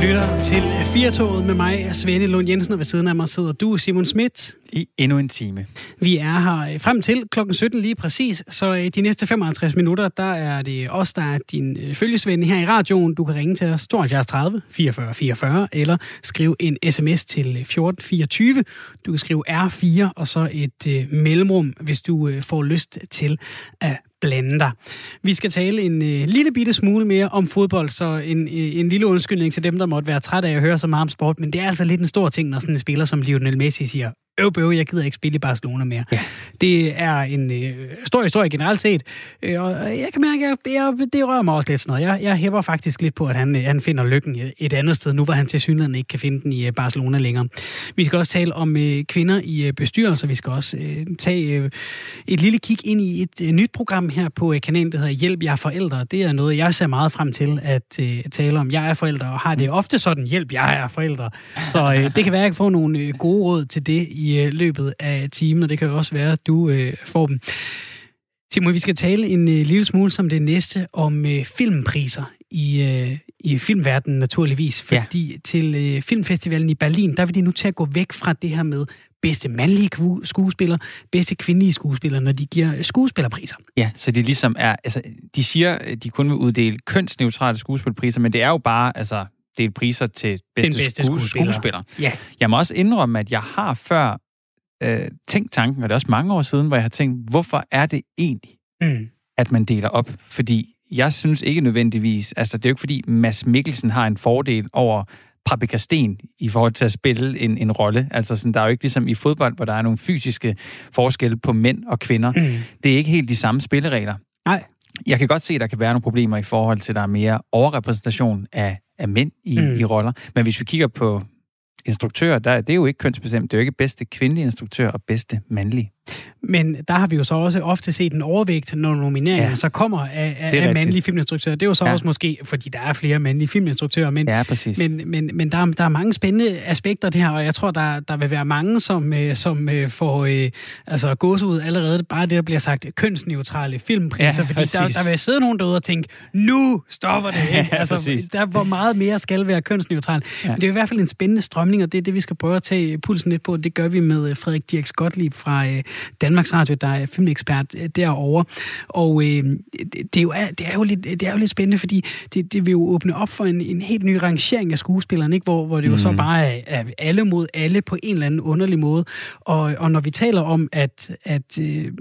lytter til Firtoget med mig, Svende Lund Jensen, og ved siden af mig sidder du, Simon Schmidt. I endnu en time. Vi er her frem til klokken 17 lige præcis, så øh, de næste 55 minutter, der er det os, der er din øh, følgesvende her i radioen. Du kan ringe til os 72 30 44 44, eller skrive en sms til 1424. Du kan skrive R4 og så et øh, mellemrum, hvis du øh, får lyst til at blande dig. Vi skal tale en øh, lille bitte smule mere om fodbold, så en, øh, en lille undskyldning til dem, der måtte være træt af at høre så meget om sport, men det er altså lidt en stor ting, når sådan en spiller som Lionel Messi siger, øv, bøv, jeg gider ikke spille i Barcelona mere. Ja. Det er en øh, stor historie generelt set, øh, og jeg kan mærke, at jeg, jeg, det rører mig også lidt sådan noget. Jeg, jeg hæpper faktisk lidt på, at han, han finder lykken et andet sted, nu hvor han til synligheden ikke kan finde den i øh, Barcelona længere. Vi skal også tale om øh, kvinder i øh, bestyrelser. Vi skal også øh, tage øh, et lille kig ind i et øh, nyt program her på øh, kanalen, der hedder Hjælp, jeg er forældre. Det er noget, jeg ser meget frem til at øh, tale om. Jeg er forældre, og har det ofte sådan, hjælp, jeg er forældre. Så øh, det kan være, at jeg kan få nogle øh, gode råd til det i i øh, løbet af timen, og det kan jo også være, at du øh, får dem. Simon, vi skal tale en øh, lille smule som det næste om øh, filmpriser i, øh, i filmverdenen naturligvis, fordi ja. til øh, filmfestivalen i Berlin, der vil de nu til at gå væk fra det her med bedste mandlige skuespiller, bedste kvindelige skuespiller, når de giver skuespillerpriser. Ja, så de ligesom er, altså, de siger, de kun vil uddele kønsneutrale skuespillerpriser, men det er jo bare, altså, dele priser til bedste, Den bedste skuespiller. skuespiller. Ja. Jeg må også indrømme, at jeg har før øh, tænkt tanken, og det er også mange år siden, hvor jeg har tænkt, hvorfor er det egentlig, mm. at man deler op? Fordi jeg synes ikke nødvendigvis, altså det er jo ikke fordi Mads Mikkelsen har en fordel over Paprika Sten i forhold til at spille en, en rolle. Altså sådan, der er jo ikke ligesom i fodbold, hvor der er nogle fysiske forskelle på mænd og kvinder. Mm. Det er ikke helt de samme spilleregler. Nej. Jeg kan godt se, at der kan være nogle problemer i forhold til, at der er mere overrepræsentation af, af mænd i, mm. i roller. Men hvis vi kigger på instruktører, der, det er jo ikke kønsbestemt. Det er jo ikke bedste kvindelige instruktør og bedste mandlige. Men der har vi jo så også ofte set en overvægt, når nomineringen ja. så kommer af, af, af mandlige filminstruktører. Det er jo så ja. også måske, fordi der er flere mandlige filminstruktører, men, ja, præcis. men, men, men der, der er mange spændende aspekter det her, og jeg tror, der, der vil være mange, som, øh, som øh, får øh, altså, gås ud allerede bare det, der bliver sagt kønsneutrale filmpriser, ja, fordi der, der vil sidde nogen derude og tænke, nu stopper det. Ikke? Altså, ja, der, hvor meget mere skal være kønsneutral. Ja. Men det er i hvert fald en spændende strømning, og det er det, vi skal prøve at tage pulsen lidt på. Det gør vi med Frederik Dirk Gottlieb fra Danmarks Radio, der er filmekspert øh, derovre. Og øh, det, er jo, det, er jo lidt, det er jo lidt spændende, fordi det, det vil jo åbne op for en, en helt ny rangering af skuespillerne, ikke? Hvor, hvor det jo mm. så bare er, er alle mod alle på en eller anden underlig måde. Og, og når vi taler om, at, at øh,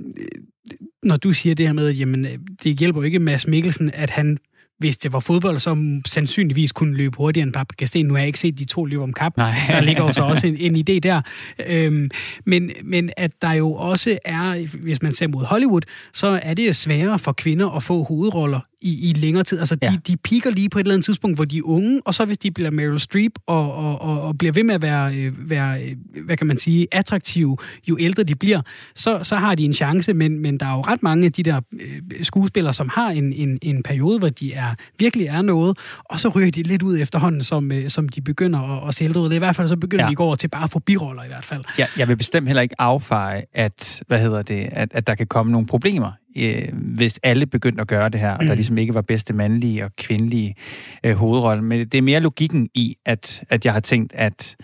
når du siger det her med, jamen, det hjælper jo ikke Mads Mikkelsen, at han hvis det var fodbold, så sandsynligvis kunne løbe hurtigere end Paprika Sten. Nu har jeg ikke set de to løbe om kap. Nej. Der ligger jo så også en, en idé der. Øhm, men, men at der jo også er, hvis man ser mod Hollywood, så er det sværere for kvinder at få hovedroller i, i længere tid. Altså, ja. de, de piker lige på et eller andet tidspunkt, hvor de er unge, og så hvis de bliver Meryl Streep og, og, og, og bliver ved med at være, øh, være, øh, hvad kan man sige, attraktive, jo ældre de bliver, så, så har de en chance, men, men der er jo ret mange af de der øh, skuespillere, som har en, en, en periode, hvor de er virkelig er noget, og så ryger de lidt ud efterhånden, som, øh, som de begynder at, at se ældre ud. I hvert fald så begynder ja. de går til bare at få biroller i hvert fald. Ja, jeg vil bestemt heller ikke affeje, at, hvad hedder det, at, at der kan komme nogle problemer øh, hvis alle begyndte at gøre det her, og mm. der ligesom ikke var bedste mandlige og kvindelige øh, hovedrolle. Men det er mere logikken i, at, at jeg har tænkt, at,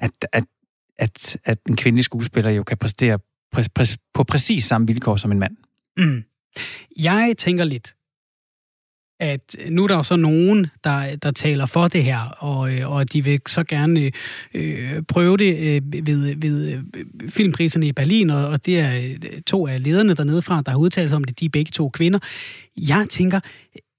at, at, at, at en kvindelig skuespiller jo kan præstere præ, præ, på præcis samme vilkår som en mand. Mm. Jeg tænker lidt, at nu er der jo så nogen, der, der taler for det her, og, øh, og de vil så gerne øh, prøve det øh, ved, ved øh, filmpriserne i Berlin, og, og det er øh, to af lederne dernede fra, der har udtalt sig om det, de er begge to kvinder. Jeg tænker,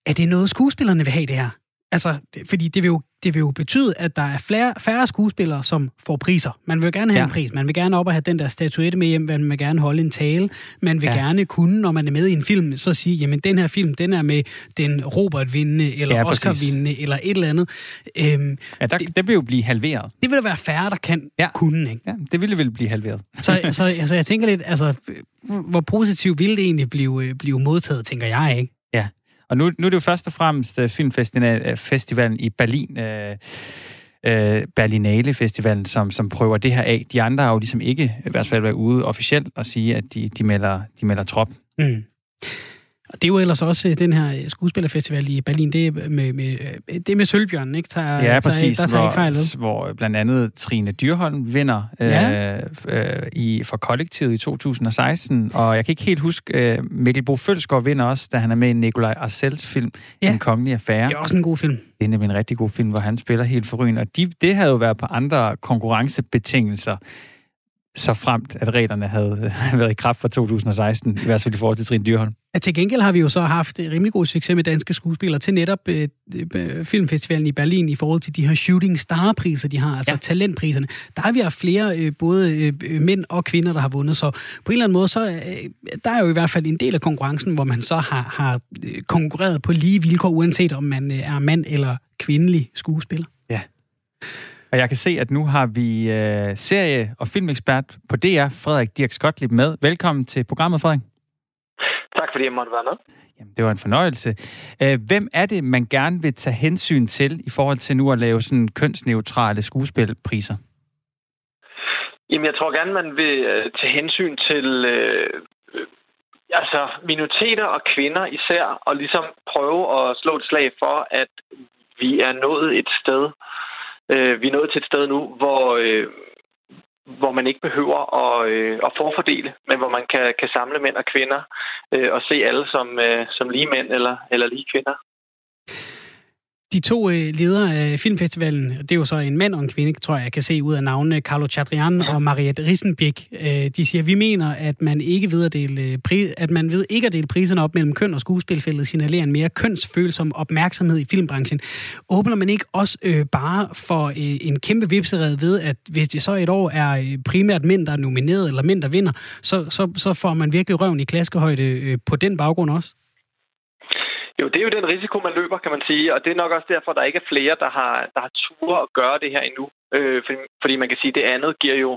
er det noget, skuespillerne vil have det her? Altså, fordi det vil jo det vil jo betyde, at der er flere, færre skuespillere, som får priser. Man vil gerne have ja. en pris. Man vil gerne op og have den der statuette med hjem. Man vil gerne holde en tale. Man vil ja. gerne kunne, når man er med i en film, så sige, jamen den her film, den er med den Robert-vindende, eller ja, Oscar-vindende, eller et eller andet. Øhm, ja, der, det, det vil jo blive halveret. Det vil der være færre, der kan ja. kunne, ikke? Ja, det ville vel blive halveret. så, så altså, jeg tænker lidt, altså, hvor positivt ville det egentlig blive, blive modtaget, tænker jeg, ikke? Og nu, nu er det jo først og fremmest øh, uh, filmfestivalen øh, i Berlin, uh, uh, Berlinale Festivalen, som, som prøver det her af. De andre har jo ligesom ikke i hvert fald været ude officielt og sige, at de, de, melder, de melder trop. Mm. Det er jo ellers også øh, den her skuespillerfestival i Berlin, det er med, med, øh, det er med Sølvbjørnen, ikke? Tager, ja, præcis. Der, der hvor, fejl, hvor blandt andet Trine Dyrholm vinder ja. øh, øh, i, for kollektivet i 2016, og jeg kan ikke helt huske, øh, Mikkel Bo Følsgaard vinder også, da han er med i Nikolaj Arcels film, ja. En kongelig affære. Det er også en god film. Det er nemlig en rigtig god film, hvor han spiller helt forrygende, og de, det havde jo været på andre konkurrencebetingelser så fremt, at reglerne havde været i kraft fra 2016, i hvert fald i forhold til Trine Dyrholm. Ja, til gengæld har vi jo så haft rimelig god succes med danske skuespillere til netop øh, øh, filmfestivalen i Berlin i forhold til de her shooting star-priser, de har, altså ja. talentpriserne. Der har vi haft flere øh, både øh, mænd og kvinder, der har vundet, så på en eller anden måde, så øh, der er jo i hvert fald en del af konkurrencen, hvor man så har, har øh, konkurreret på lige vilkår, uanset om man øh, er mand eller kvindelig skuespiller. Ja. Og jeg kan se, at nu har vi øh, serie- og filmekspert på DR, Frederik Dirk Skotlib, med. Velkommen til programmet, Frederik. Tak fordi jeg måtte være med. Jamen, det var en fornøjelse. Øh, hvem er det, man gerne vil tage hensyn til i forhold til nu at lave sådan kønsneutrale skuespilpriser? Jamen, jeg tror gerne, man vil øh, tage hensyn til øh, øh, altså minoriteter og kvinder især, og ligesom prøve at slå et slag for, at vi er nået et sted, øh, øh, vi er nået til et sted nu, hvor, øh, hvor man ikke behøver at, øh, at forfordele, men hvor man kan, kan samle mænd og kvinder øh, og se alle som, øh, som lige mænd eller, eller lige kvinder. De to øh, ledere af filmfestivalen, det er jo så en mand og en kvinde, tror jeg, jeg kan se ud af navnene, Carlo Chadrian og Mariette Rissenbæk. Øh, de siger, vi mener, at man ikke ved at dele, øh, at man ved ikke at dele priserne op mellem køn og skuespilfældet signalerer en mere kønsfølsom opmærksomhed i filmbranchen. Åbner man ikke også øh, bare for øh, en kæmpe vipsered ved, at hvis det så et år er primært mænd, der er nomineret, eller mænd, der vinder, så, så, så får man virkelig røven i klaskehøjde øh, på den baggrund også? Jo, det er jo den risiko, man løber, kan man sige, og det er nok også derfor, der ikke er flere, der har, der har tur at gøre det her endnu. Øh, fordi, fordi man kan sige, at det andet giver jo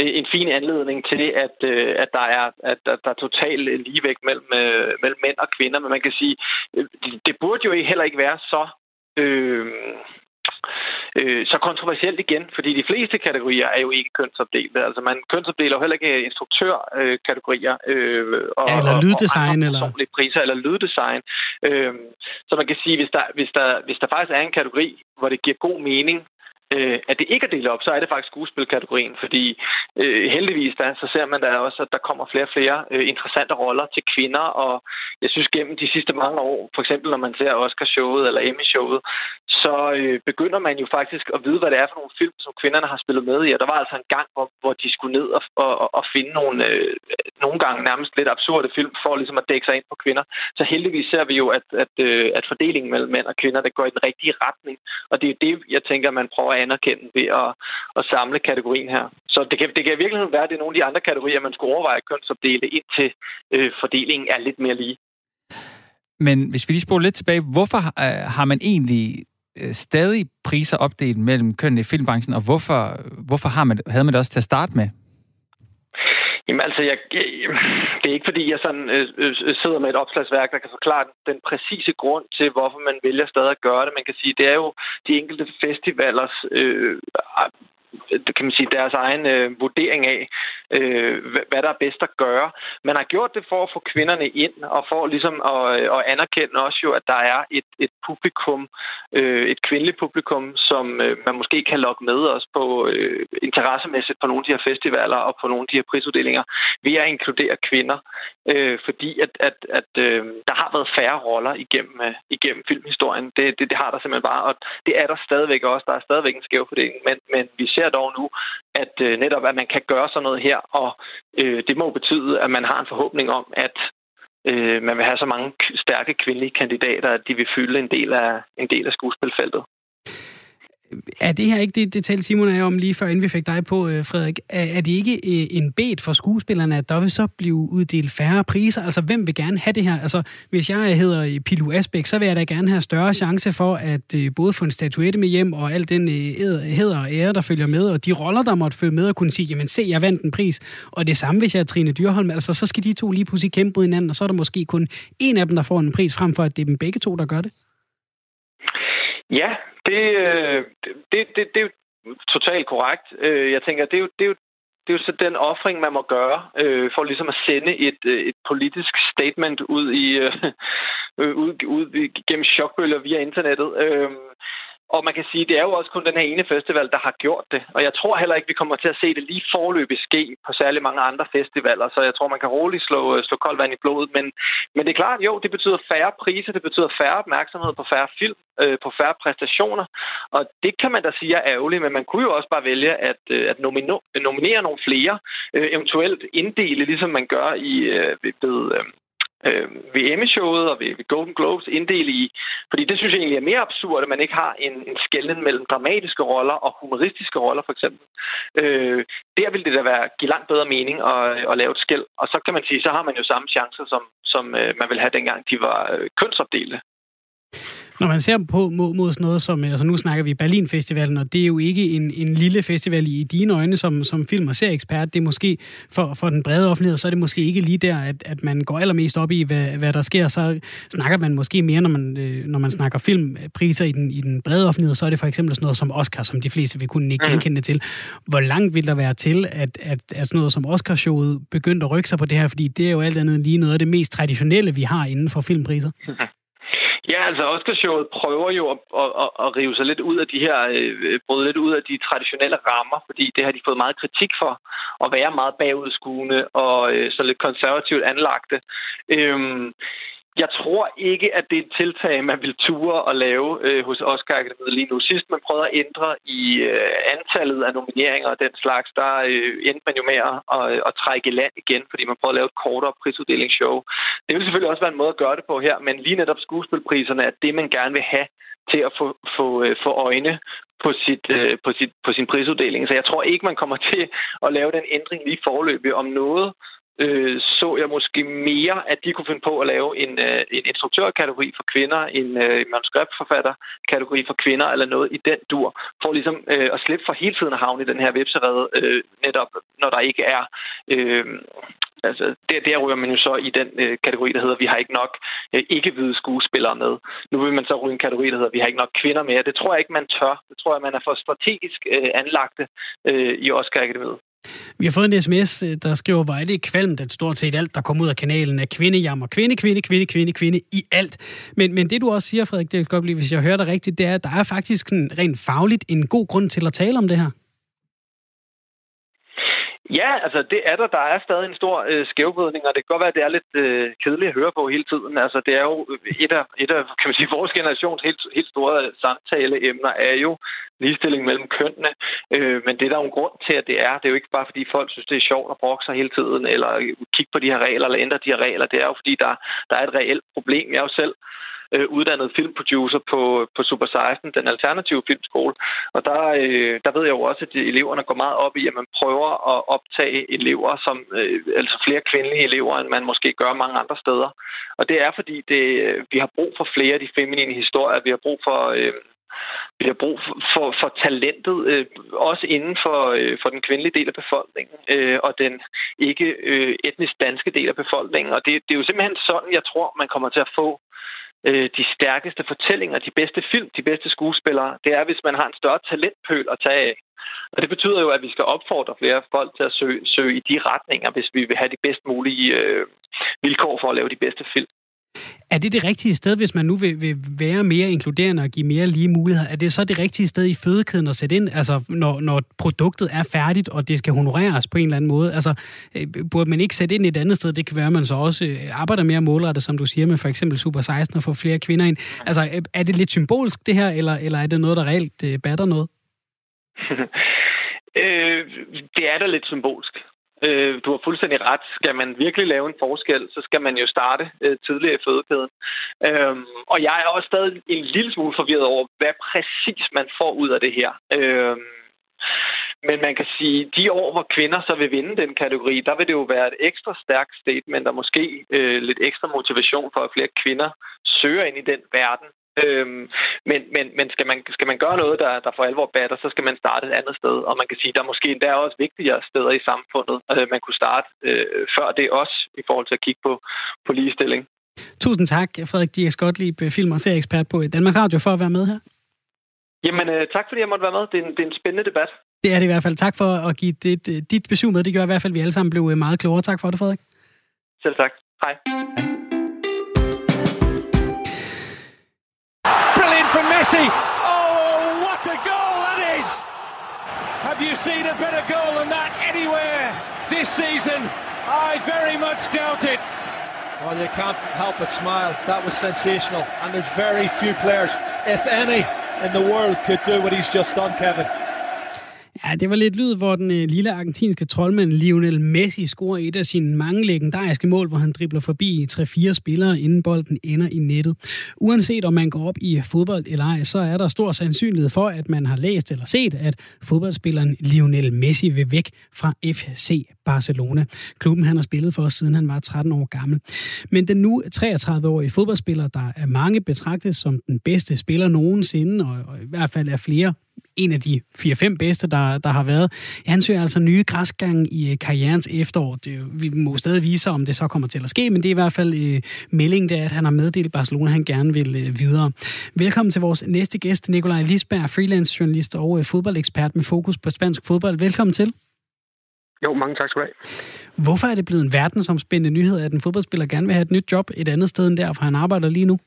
øh, en fin anledning til, at, øh, at der er at der, der er total ligevægt mellem, øh, mellem mænd og kvinder. Men man kan sige, øh, det burde jo heller ikke være så... Øh, øh, så kontroversielt igen, fordi de fleste kategorier er jo ikke kønsopdelte. Altså man kønsopdeler jo heller ikke instruktørkategorier. Øh, og, ja, eller lyddesign. Og, eller... priser, eller lyddesign. Øh, så man kan sige, hvis der, hvis, der, hvis der faktisk er en kategori, hvor det giver god mening øh, at det ikke er delt op, så er det faktisk skuespilkategorien, fordi øh, heldigvis da, så ser man da også, at der kommer flere og flere øh, interessante roller til kvinder, og jeg synes gennem de sidste mange år, for eksempel når man ser Oscar-showet eller Emmy-showet, så øh, begynder man jo faktisk at vide, hvad det er for nogle film, som kvinderne har spillet med i, og der var altså en gang, hvor, hvor de skulle ned og, og, og finde nogle, øh, nogle gange nærmest lidt absurde film, for ligesom at dække sig ind på kvinder. Så heldigvis ser vi jo, at, at, øh, at fordelingen mellem mænd og kvinder, det går i den rigtige retning, og det er det, jeg tænker, man prøver at anerkende ved at, at samle kategorien her. Så det kan, det kan i virkeligheden være, at det er nogle af de andre kategorier, man skulle overveje at kønsopdele, indtil øh, fordelingen er lidt mere lige. Men hvis vi lige spoler lidt tilbage, hvorfor øh, har man egentlig øh, stadig priser opdelt mellem kønnene i filmbranchen, og hvorfor, hvorfor har man, havde man det også til at starte med? Jamen altså, jeg, det er ikke fordi, jeg sådan øh, øh, øh sidder med et opslagsværk, der kan forklare den præcise grund til, hvorfor man vælger stadig at gøre det. Man kan sige, det er jo de enkelte festivalers øh, kan man sige, deres egen øh, vurdering af, øh, hvad der er bedst at gøre. Man har gjort det for at få kvinderne ind, og for ligesom at, øh, at anerkende også jo, at der er et, et publikum, øh, et kvindeligt publikum, som øh, man måske kan lokke med os på øh, interessemæssigt på nogle af de her festivaler og på nogle af de her prisuddelinger, ved at inkludere kvinder, øh, fordi at, at, at øh, der har været færre roller igennem, øh, igennem filmhistorien. Det, det, det har der simpelthen bare, og det er der stadigvæk også. Der er stadigvæk en skæv fordeling, men, men vi ser dog nu, at øh, netop at man kan gøre sådan noget her, og øh, det må betyde, at man har en forhåbning om, at øh, man vil have så mange stærke kvindelige kandidater, at de vil fylde en del af, en del af skuespilfeltet. Er det her ikke det, det talte Simon af om lige før, inden vi fik dig på, øh, Frederik? Er, er det ikke øh, en bed for skuespillerne, at der vil så blive uddelt færre priser? Altså, hvem vil gerne have det her? Altså, hvis jeg hedder øh, Pilu Asbæk, så vil jeg da gerne have større chance for at både få en statuette med hjem, og al den heder og ære, der følger med, og de roller, der måtte følge med, og kunne sige, jamen se, jeg vandt en pris. Og det samme, hvis jeg er Trine Dyrholm, altså, så skal de to lige pludselig kæmpe mod hinanden, og så er der måske kun en af dem, der får en pris, frem for at det er dem begge to, der gør det. Ja, Øh, det, det, det, det, er jo totalt korrekt. Øh, jeg tænker, det er jo, det er jo det er jo så den offring, man må gøre, øh, for ligesom at sende et, øh, et politisk statement ud i øh, ud, ud gennem chokbølger via internettet. Øh, og man kan sige, det er jo også kun den her ene festival, der har gjort det. Og jeg tror heller ikke, vi kommer til at se det lige forløbig ske på særlig mange andre festivaler. Så jeg tror, man kan roligt slå, øh, slå koldt vand i blodet. Men, men det er klart, jo, det betyder færre priser, det betyder færre opmærksomhed på færre film, øh, på færre præstationer. Og det kan man da sige er ærgerligt, men man kunne jo også bare vælge at, øh, at nomino- nominere nogle flere, øh, eventuelt inddele, ligesom man gør i øh, ved, øh, øh, ved Emmy-showet og ved, ved Golden Globes inddele i. Fordi det synes jeg egentlig er mere absurd, at man ikke har en, en skældning mellem dramatiske roller og humoristiske roller, for eksempel. Øh, der vil det da være, give langt bedre mening at, at lave et skæld. Og så kan man sige, så har man jo samme chancer, som, som øh, man vil have dengang, de var øh, kønsopdelte. Når man ser på mod, mod sådan noget som, altså nu snakker vi Berlin Festivalen, og det er jo ikke en, en lille festival i dine øjne som, som film- og serieekspert. Det er måske for, for den brede offentlighed, så er det måske ikke lige der, at, at man går allermest op i, hvad, hvad der sker. Så snakker man måske mere, når man, øh, når man snakker filmpriser i den, i den brede offentlighed, så er det for eksempel sådan noget som Oscar, som de fleste vil kunne ikke genkende det til. Hvor langt vil der være til, at, at, at sådan noget som Oscarshowet begyndte at rykke sig på det her? Fordi det er jo alt andet lige noget af det mest traditionelle, vi har inden for filmpriser. Ja, altså Oscarshowet prøver jo at, at, at, at rive sig lidt ud af de her, øh, bryde lidt ud af de traditionelle rammer, fordi det har de fået meget kritik for, at være meget bagudskuende og øh, så lidt konservativt anlagte. Øhm, jeg tror ikke, at det er et tiltag, man vil ture at lave øh, hos Oscar Akademiet lige nu. Sidst man prøvede at ændre i øh, antallet af nomineringer og den slags, der øh, endte man jo med at, at, at trække i land igen, fordi man prøvede at lave et kortere prisuddelingsshow. Det vil selvfølgelig også være en måde at gøre det på her, men lige netop skuespilpriserne er det, man gerne vil have til at få, få, øh, få øjne på, sit, øh, på, sit, på sin prisuddeling. Så jeg tror ikke, man kommer til at lave den ændring lige forløbig om noget øh, så jeg måske mere, at de kunne finde på at lave en, øh, en instruktørkategori for kvinder, en øh, manuskriptforfatterkategori for kvinder, eller noget i den dur, for ligesom øh, at slippe for hele tiden at havne i den her webserede, øh, netop når der ikke er... Øh, altså, der, der ryger man jo så i den øh, kategori, der hedder, vi har ikke nok øh, ikke-hvide skuespillere med. Nu vil man så ryge en kategori, der hedder, vi har ikke nok kvinder med. Det tror jeg ikke, man tør. Det tror jeg, man er for strategisk øh, anlagte øh, i Oscar Akademiet. Vi har fået en sms, øh, der skriver, hvor er det kvalmt, at stort set alt, der kommer ud af kanalen, er kvindejammer. Kvinde, kvinde, kvinde, kvinde, kvinde i alt. Men, men det du også siger, Frederik, det kan godt blive, hvis jeg hører dig rigtigt, det er, at der er faktisk sådan rent fagligt en god grund til at tale om det her. Ja, altså det er der. Der er stadig en stor øh, skævvridning, og det kan godt være, at det er lidt øh, kedeligt at høre på hele tiden. Altså det er jo øh, et af, et af kan man sige, vores generations helt, helt store øh, samtaleemner er jo ligestilling mellem kønnene. Øh, men det er der jo en grund til, at det er. Det er jo ikke bare, fordi folk synes, det er sjovt at brokke sig hele tiden, eller kigge på de her regler, eller ændre de her regler. Det er jo, fordi der, der er et reelt problem. Jeg er jo selv øh, uddannet filmproducer på, på Super 16, den alternative filmskole. Og der, øh, der ved jeg jo også, at eleverne går meget op i, at man prøver at optage elever, som øh, altså flere kvindelige elever, end man måske gør mange andre steder. Og det er, fordi det, øh, vi har brug for flere af de feminine historier. Vi har brug for... Øh, vi har brug for, for, for talentet, øh, også inden for, øh, for den kvindelige del af befolkningen, øh, og den ikke øh, etnisk danske del af befolkningen. Og det, det er jo simpelthen sådan, jeg tror, man kommer til at få øh, de stærkeste fortællinger, de bedste film, de bedste skuespillere, det er, hvis man har en større talentpøl at tage af. Og det betyder jo, at vi skal opfordre flere folk til at søge, søge i de retninger, hvis vi vil have de bedst mulige øh, vilkår for at lave de bedste film. Er det det rigtige sted, hvis man nu vil, vil være mere inkluderende og give mere lige muligheder? Er det så det rigtige sted i fødekæden at sætte ind, altså når, når produktet er færdigt, og det skal honoreres på en eller anden måde? Altså, øh, burde man ikke sætte ind et andet sted? Det kan være, at man så også øh, arbejder mere målrettet, som du siger, med for eksempel Super 16 og få flere kvinder ind. Altså, øh, er det lidt symbolsk det her, eller, eller er det noget, der reelt batter noget? øh, det er da lidt symbolsk. Øh, du har fuldstændig ret. Skal man virkelig lave en forskel, så skal man jo starte øh, tidligere i fødekæden. Øh, og jeg er også stadig en lille smule forvirret over, hvad præcis man får ud af det her. Øh, men man kan sige, de år, hvor kvinder så vil vinde den kategori, der vil det jo være et ekstra stærkt statement, og måske øh, lidt ekstra motivation for, at flere kvinder søger ind i den verden. Øhm, men men, men skal, man, skal man gøre noget, der, der for alvor batter, så skal man starte et andet sted. Og man kan sige, der er måske endda også vigtigere steder i samfundet, øh, man kunne starte øh, før det også, i forhold til at kigge på, på ligestilling. Tusind tak, Frederik Dias Gottlieb, film- og serieekspert på Danmarks Radio, for at være med her. Jamen, øh, tak fordi jeg måtte være med. Det er en, det er en spændende debat. Det er det i hvert fald. Tak for at give dit, dit besøg med. Det gør i hvert fald, at vi alle sammen blev meget klogere. Tak for det, Frederik. Selv tak. Hej. From Messi. Oh, what a goal that is! Have you seen a better goal than that anywhere this season? I very much doubt it. Well, you can't help but smile. That was sensational. And there's very few players, if any, in the world could do what he's just done, Kevin. Ja, det var lidt lyd, hvor den øh, lille argentinske troldmand Lionel Messi scorer et af sine mange legendariske mål, hvor han dribler forbi 3-4 spillere, inden bolden ender i nettet. Uanset om man går op i fodbold eller ej, så er der stor sandsynlighed for, at man har læst eller set, at fodboldspilleren Lionel Messi vil væk fra FC Barcelona. Klubben han har spillet for, siden han var 13 år gammel. Men den nu 33-årige fodboldspiller, der er mange betragtet som den bedste spiller nogensinde, og, og i hvert fald er flere en af de 4-5 bedste, der, der har været. Han søger altså nye græsgange i øh, karrierens efterår. Det, vi må stadig vise, om det så kommer til at ske, men det er i hvert fald øh, meldingen, det er, at han har meddelt Barcelona, at han gerne vil øh, videre. Velkommen til vores næste gæst, Nikolaj Lisberg, freelance journalist og øh, fodboldekspert med fokus på spansk fodbold. Velkommen til. Jo, mange tak skal du have. Hvorfor er det blevet en verdensomspændende nyhed, at en fodboldspiller gerne vil have et nyt job et andet sted end der, for han arbejder lige nu?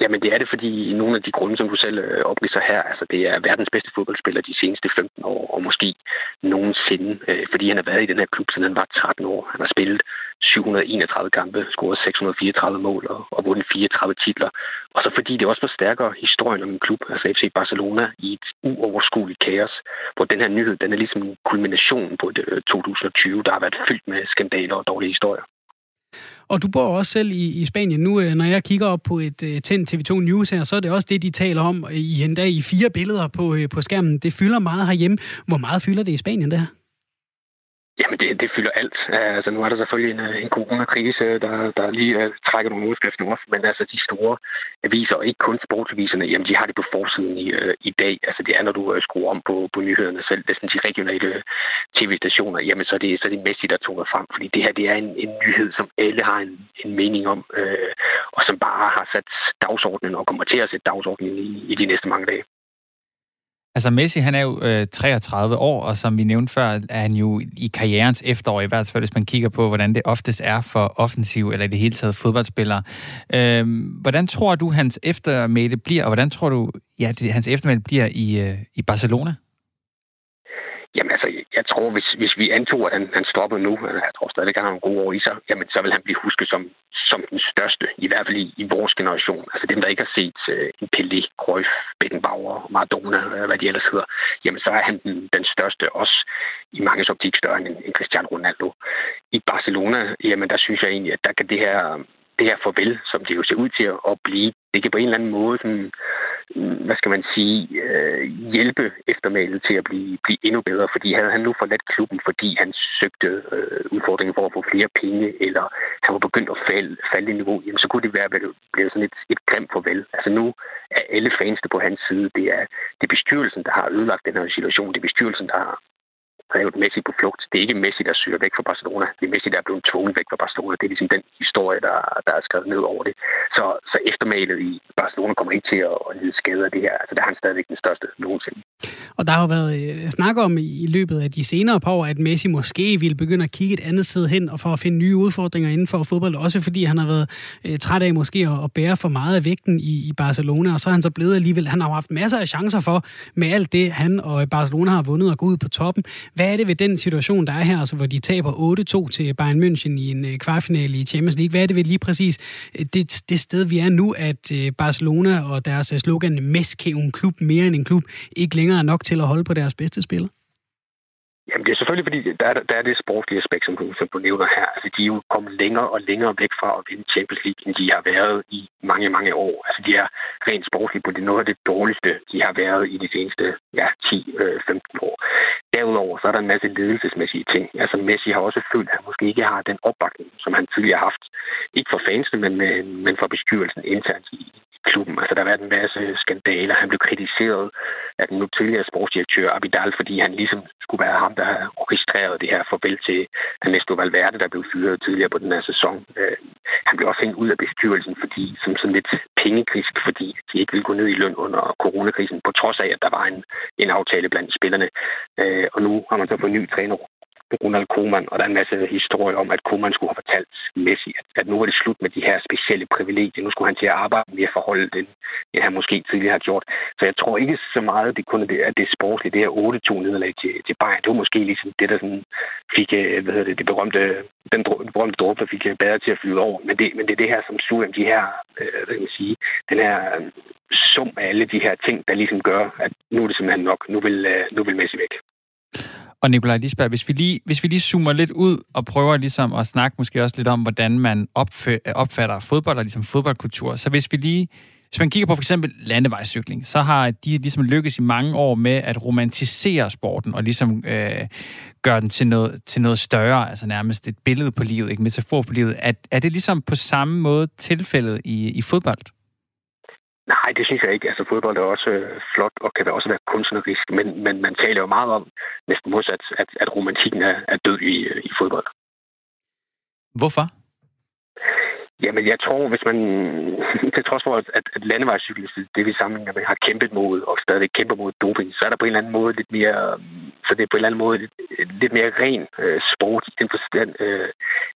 Jamen det er det, fordi nogle af de grunde, som du selv oplyser opridser her, altså det er verdens bedste fodboldspiller de seneste 15 år, og måske nogensinde, øh, fordi han har været i den her klub, siden han var 13 år. Han har spillet 731 kampe, scoret 634 mål og, og vundet 34 titler. Og så fordi det også forstærker historien om en klub, altså FC Barcelona, i et uoverskueligt kaos, hvor den her nyhed, den er ligesom kulminationen kulmination på det øh, 2020, der har været fyldt med skandaler og dårlige historier. Og du bor også selv i, i Spanien. Nu, øh, når jeg kigger op på et øh, tændt TV2 News her, så er det også det, de taler om øh, i en dag i fire billeder på, på skærmen. Det fylder meget herhjemme. Hvor meget fylder det i Spanien, det her? Jamen, det, det fylder alt. Altså, nu er der selvfølgelig en, øh, en coronakrise, der, der lige uh, trækker nogle udskrifter også, men altså, de store aviser, og ikke kun sportsaviserne, jamen, de har det på forsiden i, uh, i dag. Altså, det er, når du uh, skruer om på, på nyhederne selv, det er sådan de regionale tv-stationer, jamen, så er det, så er det Messi, der toner frem, fordi det her, det er en, en nyhed, som alle har en, en mening om, uh, og som bare har sat dagsordenen og kommer til at sætte dagsordenen i, i de næste mange dage. Altså Messi, han er jo øh, 33 år, og som vi nævnte før, er han jo i karrierens efterår, i hvert fald hvis man kigger på, hvordan det oftest er for offensiv eller i det hele taget fodboldspillere. Øh, hvordan tror du, hans eftermæle bliver, og hvordan tror du, ja, det, hans eftermæle bliver i, øh, i Barcelona? Jamen altså, jeg tror, hvis, hvis vi antog, at han, han stoppede nu, øh, jeg tror stadig, at han har nogle gode år i sig, jamen så vil han blive husket som, som den største, i hvert fald i, i vores generation. Altså dem, der ikke har set uh, en Pelé, Cruyff, Beckenbauer, Maradona, øh, hvad de ellers hedder, jamen så er han den, den største, også i mange optik større end, end Cristiano Ronaldo. I Barcelona, jamen der synes jeg egentlig, at der kan det her det her farvel, som det jo ser ud til at blive, det kan på en eller anden måde sådan, mm, hvad skal man sige, øh, hjælpe eftermælet til at blive, blive endnu bedre, fordi havde han nu forladt klubben, fordi han søgte øh, udfordringen for at få flere penge, eller han var begyndt at falde, falde i niveau, jamen, så kunne det være blevet sådan et, et grimt farvel. Altså nu er alle fansene på hans side, det er, det er bestyrelsen, der har ødelagt den her situation, det er bestyrelsen, der har drevet Messi på flugt. Det er ikke Messi, der søger væk fra Barcelona. Det er Messi, der er blevet tvunget væk fra Barcelona. Det er ligesom den historie, der, der er skrevet ned over det. Så, så eftermælet i Barcelona kommer ikke til at, at lide skade af det her. Altså, der er han stadigvæk den største nogensinde. Og der har jo været øh, snak om i løbet af de senere par år, at Messi måske ville begynde at kigge et andet sted hen og for at finde nye udfordringer inden for fodbold. Også fordi han har været øh, træt af måske at, at bære for meget af vægten i, i Barcelona. Og så er han så blevet alligevel. Han har haft masser af chancer for med alt det, han og Barcelona har vundet og gå ud på toppen. Hvad hvad er det ved den situation, der er her, altså, hvor de taber 8-2 til Bayern München i en øh, kvartfinale i Champions League? Hvad er det ved lige præcis øh, det, det sted, vi er nu, at øh, Barcelona og deres slogan, Meske en klub mere end en klub, ikke længere er nok til at holde på deres bedste spiller? Jamen, det er selvfølgelig, fordi der er, der er det sportslige aspekt, som du, som du nævner her. Altså, de er jo kommet længere og længere væk fra at vinde Champions League, end de har været i mange, mange år. Altså, de er rent sportsligt på det noget af det dårligste, de har været i de seneste ja, 10-15 øh, år. Derudover så er der en masse ledelsesmæssige ting. Altså, Messi har også følt, at han måske ikke har den opbakning, som han tidligere har haft. Ikke for fansene, men, men for bestyrelsen internt i, klubben. Altså, der har været en masse skandaler. Han blev kritiseret af den nu tidligere sportsdirektør Abidal, fordi han ligesom skulle være ham, der har registreret det her farvel til Ernesto Valverde, der blev fyret tidligere på den her sæson. Øh, han blev også hængt ud af bestyrelsen, fordi som sådan lidt pengekrisk, fordi de ikke ville gå ned i løn under coronakrisen, på trods af, at der var en, en aftale blandt spillerne. Øh, og nu har man så fået ny træner Ronald Koeman, og der er en masse historier om, at Koeman skulle have fortalt Messi, at, at nu var det slut med de her specielle privilegier. Nu skulle han til at arbejde mere forhold forholde den, det han måske tidligere har gjort. Så jeg tror ikke så meget, det kun er det, at det er sportsligt. Det her 8-2 nederlag til, til Bayern, det var måske ligesom det, der sådan fik, øh, hvad hedder det, det berømte, den berømte dråbe, der fik øh, bedre til at flyde over. Men det, men det er det her, som suger de her, øh, hvad kan man sige, den her øh, sum af alle de her ting, der ligesom gør, at nu er det simpelthen nok. Nu vil, nu vil Messi væk. Og Nikolaj Lisberg, hvis vi, lige, hvis vi lige zoomer lidt ud og prøver ligesom at snakke måske også lidt om, hvordan man opfatter fodbold og ligesom fodboldkultur. Så hvis vi lige, hvis man kigger på for eksempel landevejscykling, så har de ligesom lykkes i mange år med at romantisere sporten og ligesom øh, gøre den til noget, til noget større, altså nærmest et billede på livet, ikke metafor på livet. Er, er det ligesom på samme måde tilfældet i, i fodbold? Nej, det synes jeg ikke. Altså fodbold er også øh, flot og kan også være kunstnerisk, men, men man taler jo meget om, næsten modsat, at, at romantikken er, er død i, øh, i fodbold. Hvorfor? Jamen, jeg tror, hvis man, til trods for, at, at landevejscyklister, det vi sammenligner med, har kæmpet mod, og stadig kæmper mod doping, så er der på en eller anden måde lidt mere, så det er på en eller anden måde lidt, lidt mere ren øh, sport i den forstand, øh,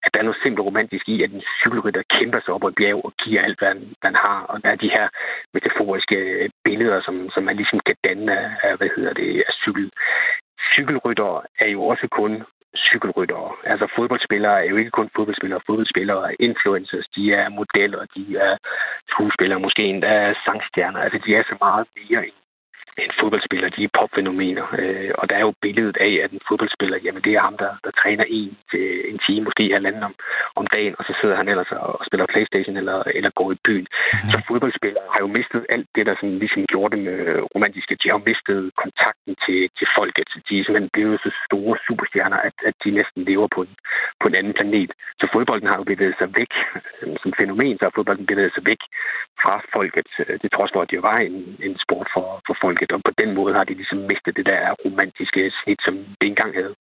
at der er noget simpelt romantisk i, at en cykelrytter kæmper sig op på et bjerg og giver alt, hvad han, hvad han har. Og der er de her metaforiske øh, billeder, som, som man ligesom kan danne af, hvad hedder det, af cykel. Cykelrytter er jo også kun cykelryttere. Altså fodboldspillere er jo ikke kun fodboldspillere. Fodboldspillere er influencers, de er modeller, de er skuespillere, måske endda sangstjerner. Altså de er så meget mere end en fodboldspiller, de er popfænomener. Øh, og der er jo billedet af, at en fodboldspiller, jamen det er ham, der, der træner en til en time, måske halvanden om, om dagen, og så sidder han ellers og spiller Playstation eller, eller går i byen. Mm-hmm. Så fodboldspillere har jo mistet alt det, der sådan, ligesom gjorde dem øh, romantiske. De har mistet kontakten til, til folket. De er simpelthen blevet så store superstjerner, at, at de næsten lever på en, på en anden planet. Så fodbolden har jo bevæget sig væk. Som fænomen, så har fodbolden bevæget sig væk fra folket. Det trods for, at det var en, en sport for, for folket markedet, og på den måde har de ligesom mistet det der romantiske snit, som det engang havde.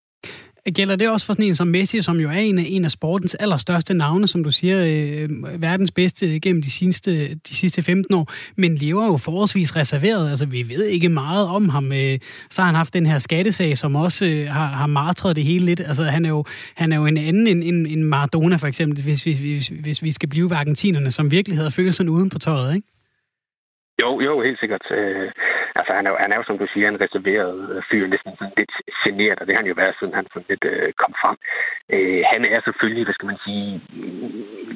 Gælder det også for sådan en som Messi, som jo er en af, en af sportens allerstørste navne, som du siger, øh, verdens bedste gennem de sidste, de sidste 15 år, men lever jo forholdsvis reserveret. Altså, vi ved ikke meget om ham. Øh, så har han haft den her skattesag, som også øh, har, har martret det hele lidt. Altså, han er jo, han er jo en anden end, end, end Maradona, for eksempel, hvis, hvis, hvis, hvis vi skal blive ved argentinerne, som virkelig havde følelsen uden på tøjet, ikke? Jo, jo, helt sikkert. Øh, altså, han er, han er jo, som du siger, en reserveret øh, fyr, næsten sådan lidt generet, og det har han jo været, siden han sådan lidt øh, kom frem. Øh, han er selvfølgelig, hvad skal man sige, mm,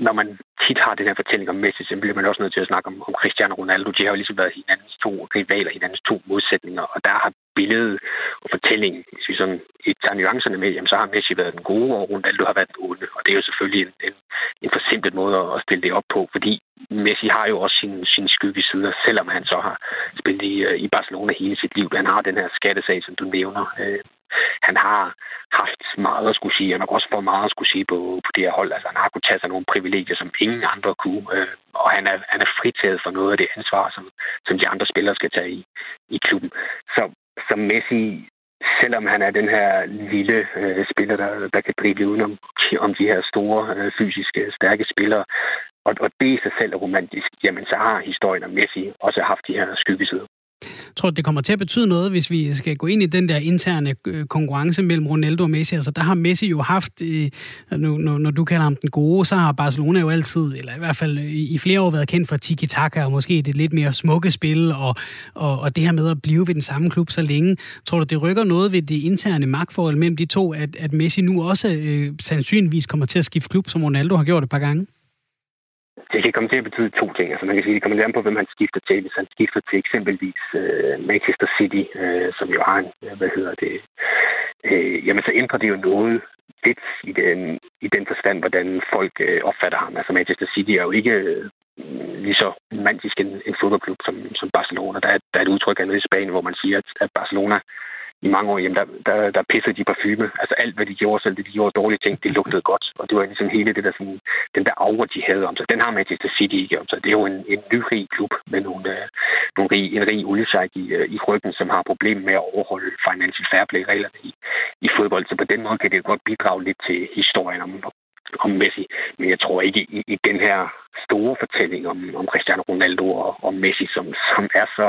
når man tit har den her fortælling om Messi, så bliver man også nødt til at snakke om, om Cristiano Ronaldo. De har jo ligesom været hinandens to rivaler, hinandens to modsætninger, og der har billede og fortælling. hvis vi sådan tager nuancerne med, jamen, så har Messi været den gode, og Ronaldo har været den onde. Og det er jo selvfølgelig en, en, en forsimplet måde at stille det op på, fordi Messi har jo også sin, sin skyggesider, selvom han så har spillet i, øh, i Barcelona hele sit liv. Han har den her skattesag, som du nævner. Øh, han har haft meget at skulle sige. Han har også fået meget at skulle sige på, på det her hold. Altså, han har kunnet tage sig nogle privilegier, som ingen andre kunne. Øh, og han er, han er fritaget for noget af det ansvar, som, som de andre spillere skal tage i, i klubben. Så, som Messi selvom han er den her lille øh, spiller, der, der kan drible udenom om de her store, øh, fysiske, stærke spillere, og, og det i sig selv er romantisk, jamen så har historien om Messi også haft de her skyggesider. Jeg tror, det kommer til at betyde noget, hvis vi skal gå ind i den der interne øh, konkurrence mellem Ronaldo og Messi. Altså, der har Messi jo haft, øh, når du kalder ham den gode, så har Barcelona jo altid, eller i hvert fald øh, i flere år været kendt for tiki-taka, og måske det lidt mere smukke spil, og, og, og det her med at blive ved den samme klub så længe. Tror du, det rykker noget ved det interne magtforhold mellem de to, at, at Messi nu også øh, sandsynligvis kommer til at skifte klub, som Ronaldo har gjort et par gange? Det kan komme til at betyde to ting. Altså man kan sige, det kommer an på, hvem han skifter til. Hvis han skifter til eksempelvis øh, Manchester City, øh, som jo har en, øh, hvad hedder det, øh, jamen så ændrer det jo noget lidt i den, i den forstand, hvordan folk øh, opfatter ham. Altså Manchester City er jo ikke øh, lige så romantisk en, en fodboldklub som, som Barcelona. Der er, der er et udtryk af i Spanien, hvor man siger, at, at Barcelona i mange år, jamen der, der, der pissede de parfume. Altså alt, hvad de gjorde, selv det de gjorde dårlige ting, det lugtede godt. Og det var ligesom hele det der, sådan, den der aura, de havde om sig. Den har Manchester City ikke om sig. Det er jo en, en nyrig klub med nogle, øh, nogle rig, en rig oliesjejk i, øh, i ryggen, som har problemer med at overholde financial fair play-reglerne i, i fodbold. Så på den måde kan det godt bidrage lidt til historien om, om Messi. Men jeg tror ikke i, i den her store fortælling om, om Cristiano Ronaldo og, og Messi, som, som er så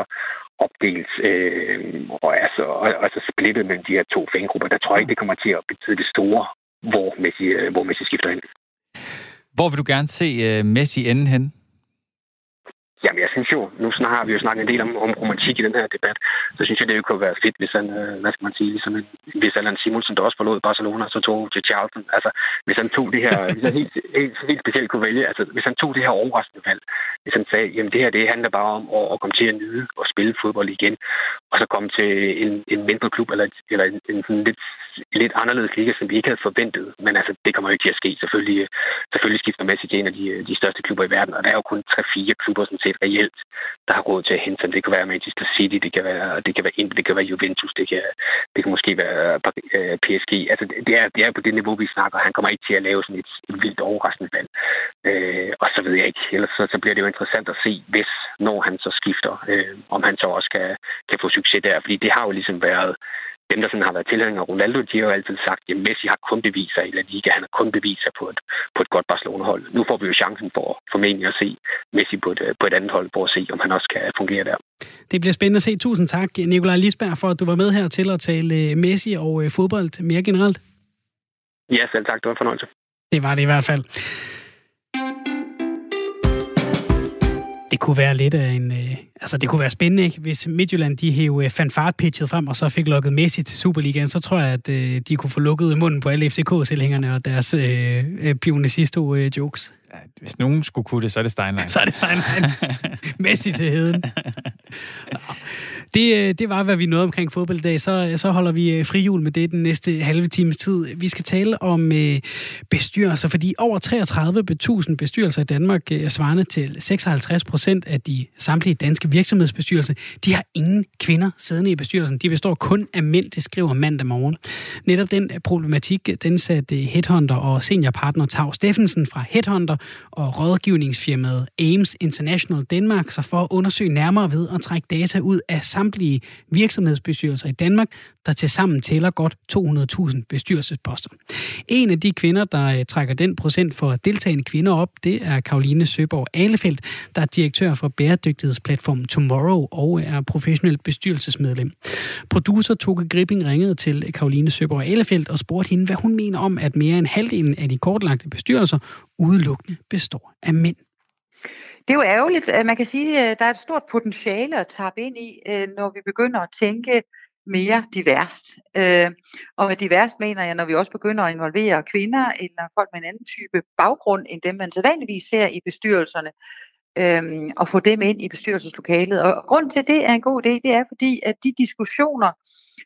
opdelt øh, og er så, og, og så splittet mellem de her to fangrupper. Der tror jeg ikke, det kommer til at betyde det store, hvor Messi, øh, hvor Messi skifter ind. Hvor vil du gerne se uh, Messi ende hen? Jamen, jeg synes jo, nu har vi jo snakket en del om, om romantik i den her debat, så synes jeg, det kunne være fedt, hvis han, øh, hvad skal man sige, ligesom en, hvis Allan Simonsen, der også forlod Barcelona, så tog til Charlton. Altså, hvis han tog det her, hvis han helt, helt, helt specielt kunne vælge, altså, hvis han tog det her overraskende valg, hvis han sagde, jamen det her, det handler bare om at, at komme til at nyde og spille fodbold igen, og så komme til en, en mindre klub, eller, eller en, en sådan lidt, lidt anderledes liga, som vi ikke havde forventet. Men altså, det kommer jo ikke til at ske. Selvfølgelig, selvfølgelig skifter Messi til en af de, de største klubber i verden, og der er jo kun 3-4 klubber, som set reelt, der har råd til at hente ham. Det kan være Manchester City, det kan være, det kan være Inter, det kan være Juventus, det kan, det kan måske være øh, PSG. Altså, det er, det er på det niveau, vi snakker. Han kommer ikke til at lave sådan et, et vildt overraskende valg. Øh, og så ved jeg ikke. Ellers så, så bliver det jo interessant at se, hvis, når han så skifter, øh, om han så også kan, kan få succes der. Fordi det har jo ligesom været dem, der sådan har været tilhængere af Ronaldo, de har jo altid sagt, at Messi har kun beviser i La Liga, han har kun beviser på et, på et godt Barcelona-hold. Nu får vi jo chancen for formentlig at se Messi på et, på et andet hold, for at se, om han også kan fungere der. Det bliver spændende at se. Tusind tak, Nikolaj Lisberg, for at du var med her til at tale øh, Messi og øh, fodbold mere generelt. Ja, selv tak. Det var en fornøjelse. Det var det i hvert fald. Det kunne være lidt af en... Øh, altså, det kunne være spændende, ikke? Hvis Midtjylland, de hævde øh, fanfart-pitchet frem, og så fik lukket Messi til Superligaen, så tror jeg, at øh, de kunne få lukket munden på alle FCK-tilhængerne og deres øh, øh, Pionicisto-jokes. Ja, hvis nogen skulle kunne det, så er det Steinlein. så er det Steinlein. Messi til heden. Det, øh, det var, hvad vi nåede omkring fodbold. Så, øh, så holder vi øh, frihjul med det den næste halve times tid. Vi skal tale om øh, bestyrelser, fordi over 33.000 bestyrelser i Danmark, øh, svarende til 56 procent af de samtlige danske virksomhedsbestyrelser, de har ingen kvinder siddende i bestyrelsen. De består kun af mænd, det skriver mandag morgen. Netop den problematik, den satte Headhunter og seniorpartner Tav Steffensen fra Headhunter og rådgivningsfirmaet Ames International Danmark sig for at undersøge nærmere ved at trække data ud af samtlige virksomhedsbestyrelser i Danmark, der tilsammen tæller godt 200.000 bestyrelsesposter. En af de kvinder, der øh, trækker den procent for deltagende kvinder op, det er Karoline Søborg Alefeldt, der er direktør for bæredygtighedsplatformen Tomorrow og øh, er professionelt bestyrelsesmedlem. Producer Toke Gripping ringede til Karoline Søborg Alefeldt og spurgte hende, hvad hun mener om, at mere end halvdelen af de kortlagte bestyrelser udelukkende består af mænd. Det er jo ærgerligt. Man kan sige, at der er et stort potentiale at tappe ind i, øh, når vi begynder at tænke mere diverst. Øh, og med diverst mener jeg, når vi også begynder at involvere kvinder eller folk med en anden type baggrund, end dem man sædvanligvis ser i bestyrelserne, øhm, og få dem ind i bestyrelseslokalet. Og grund til, at det er en god idé, det er fordi, at de diskussioner,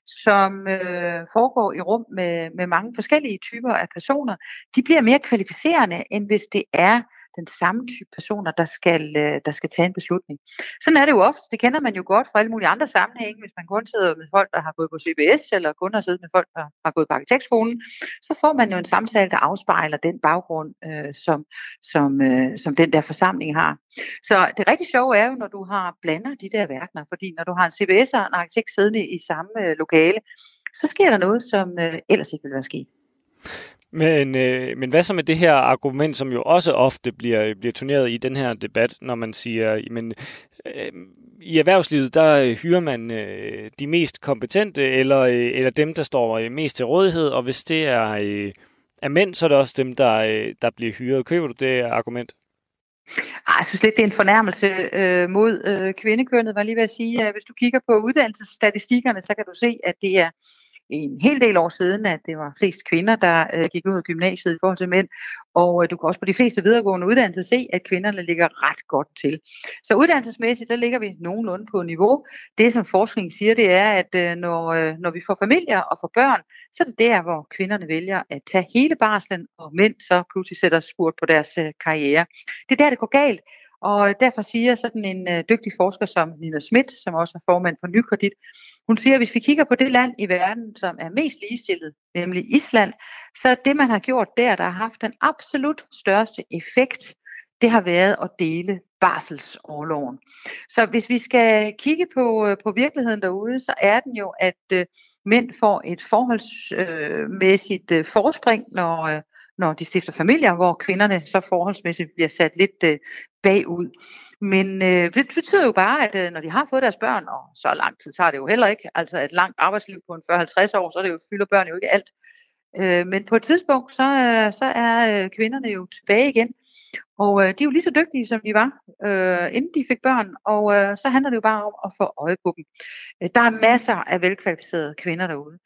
som øh, foregår i rum med, med mange forskellige typer af personer, de bliver mere kvalificerende, end hvis det er den samme type personer, der skal, øh, der skal tage en beslutning. Sådan er det jo ofte. Det kender man jo godt fra alle mulige andre sammenhænge. Hvis man kun sidder med folk, der har gået på CBS, eller kun har siddet med folk, der har gået på arkitektskolen, så får man jo en samtale, der afspejler den baggrund, øh, som, som, øh, som den der forsamling har. Så det rigtig sjove er jo, når du har blander de der verdener, fordi når du har en CBS og en arkitekt siddende i samme øh, lokale, så sker der noget, som øh, ellers ikke ville være sket. Men, øh, men hvad så med det her argument, som jo også ofte bliver, bliver turneret i den her debat, når man siger, men øh, i erhvervslivet, der hyrer man øh, de mest kompetente, eller, øh, eller dem, der står øh, mest til rådighed, og hvis det er, øh, er mænd, så er det også dem, der, øh, der bliver hyret. Køber du det argument? Ah, jeg synes lidt, det er en fornærmelse øh, mod øh, kvindekønnet, var lige ved at sige. Hvis du kigger på uddannelsesstatistikkerne, så kan du se, at det er en hel del år siden, at det var flest kvinder, der øh, gik ud af gymnasiet i forhold til mænd. Og øh, du kan også på de fleste videregående uddannelser se, at kvinderne ligger ret godt til. Så uddannelsesmæssigt, der ligger vi nogenlunde på niveau. Det, som forskningen siger, det er, at øh, når, øh, når vi får familier og får børn, så er det der, hvor kvinderne vælger at tage hele barslen, og mænd så pludselig sætter spurt på deres øh, karriere. Det er der, det går galt. Og derfor siger sådan en øh, dygtig forsker som Nina Schmidt, som også er formand for Nykredit, hun siger, at hvis vi kigger på det land i verden, som er mest ligestillet, nemlig Island, så det, man har gjort der, der har haft den absolut største effekt, det har været at dele barselsårloven. Så hvis vi skal kigge på, øh, på virkeligheden derude, så er den jo, at øh, mænd får et forholdsmæssigt øh, øh, forspring, når, øh, når de stifter familier, hvor kvinderne så forholdsmæssigt bliver sat lidt øh, bagud. Men øh, det betyder jo bare, at øh, når de har fået deres børn, og så lang tid tager det jo heller ikke, altså et langt arbejdsliv på en 40-50 år, så er det jo, fylder børn jo ikke alt. Øh, men på et tidspunkt, så, øh, så er øh, kvinderne jo tilbage igen. Og øh, de er jo lige så dygtige, som de var, øh, inden de fik børn. Og øh, så handler det jo bare om at få øje på dem. Øh, der er masser af velkvalificerede kvinder derude.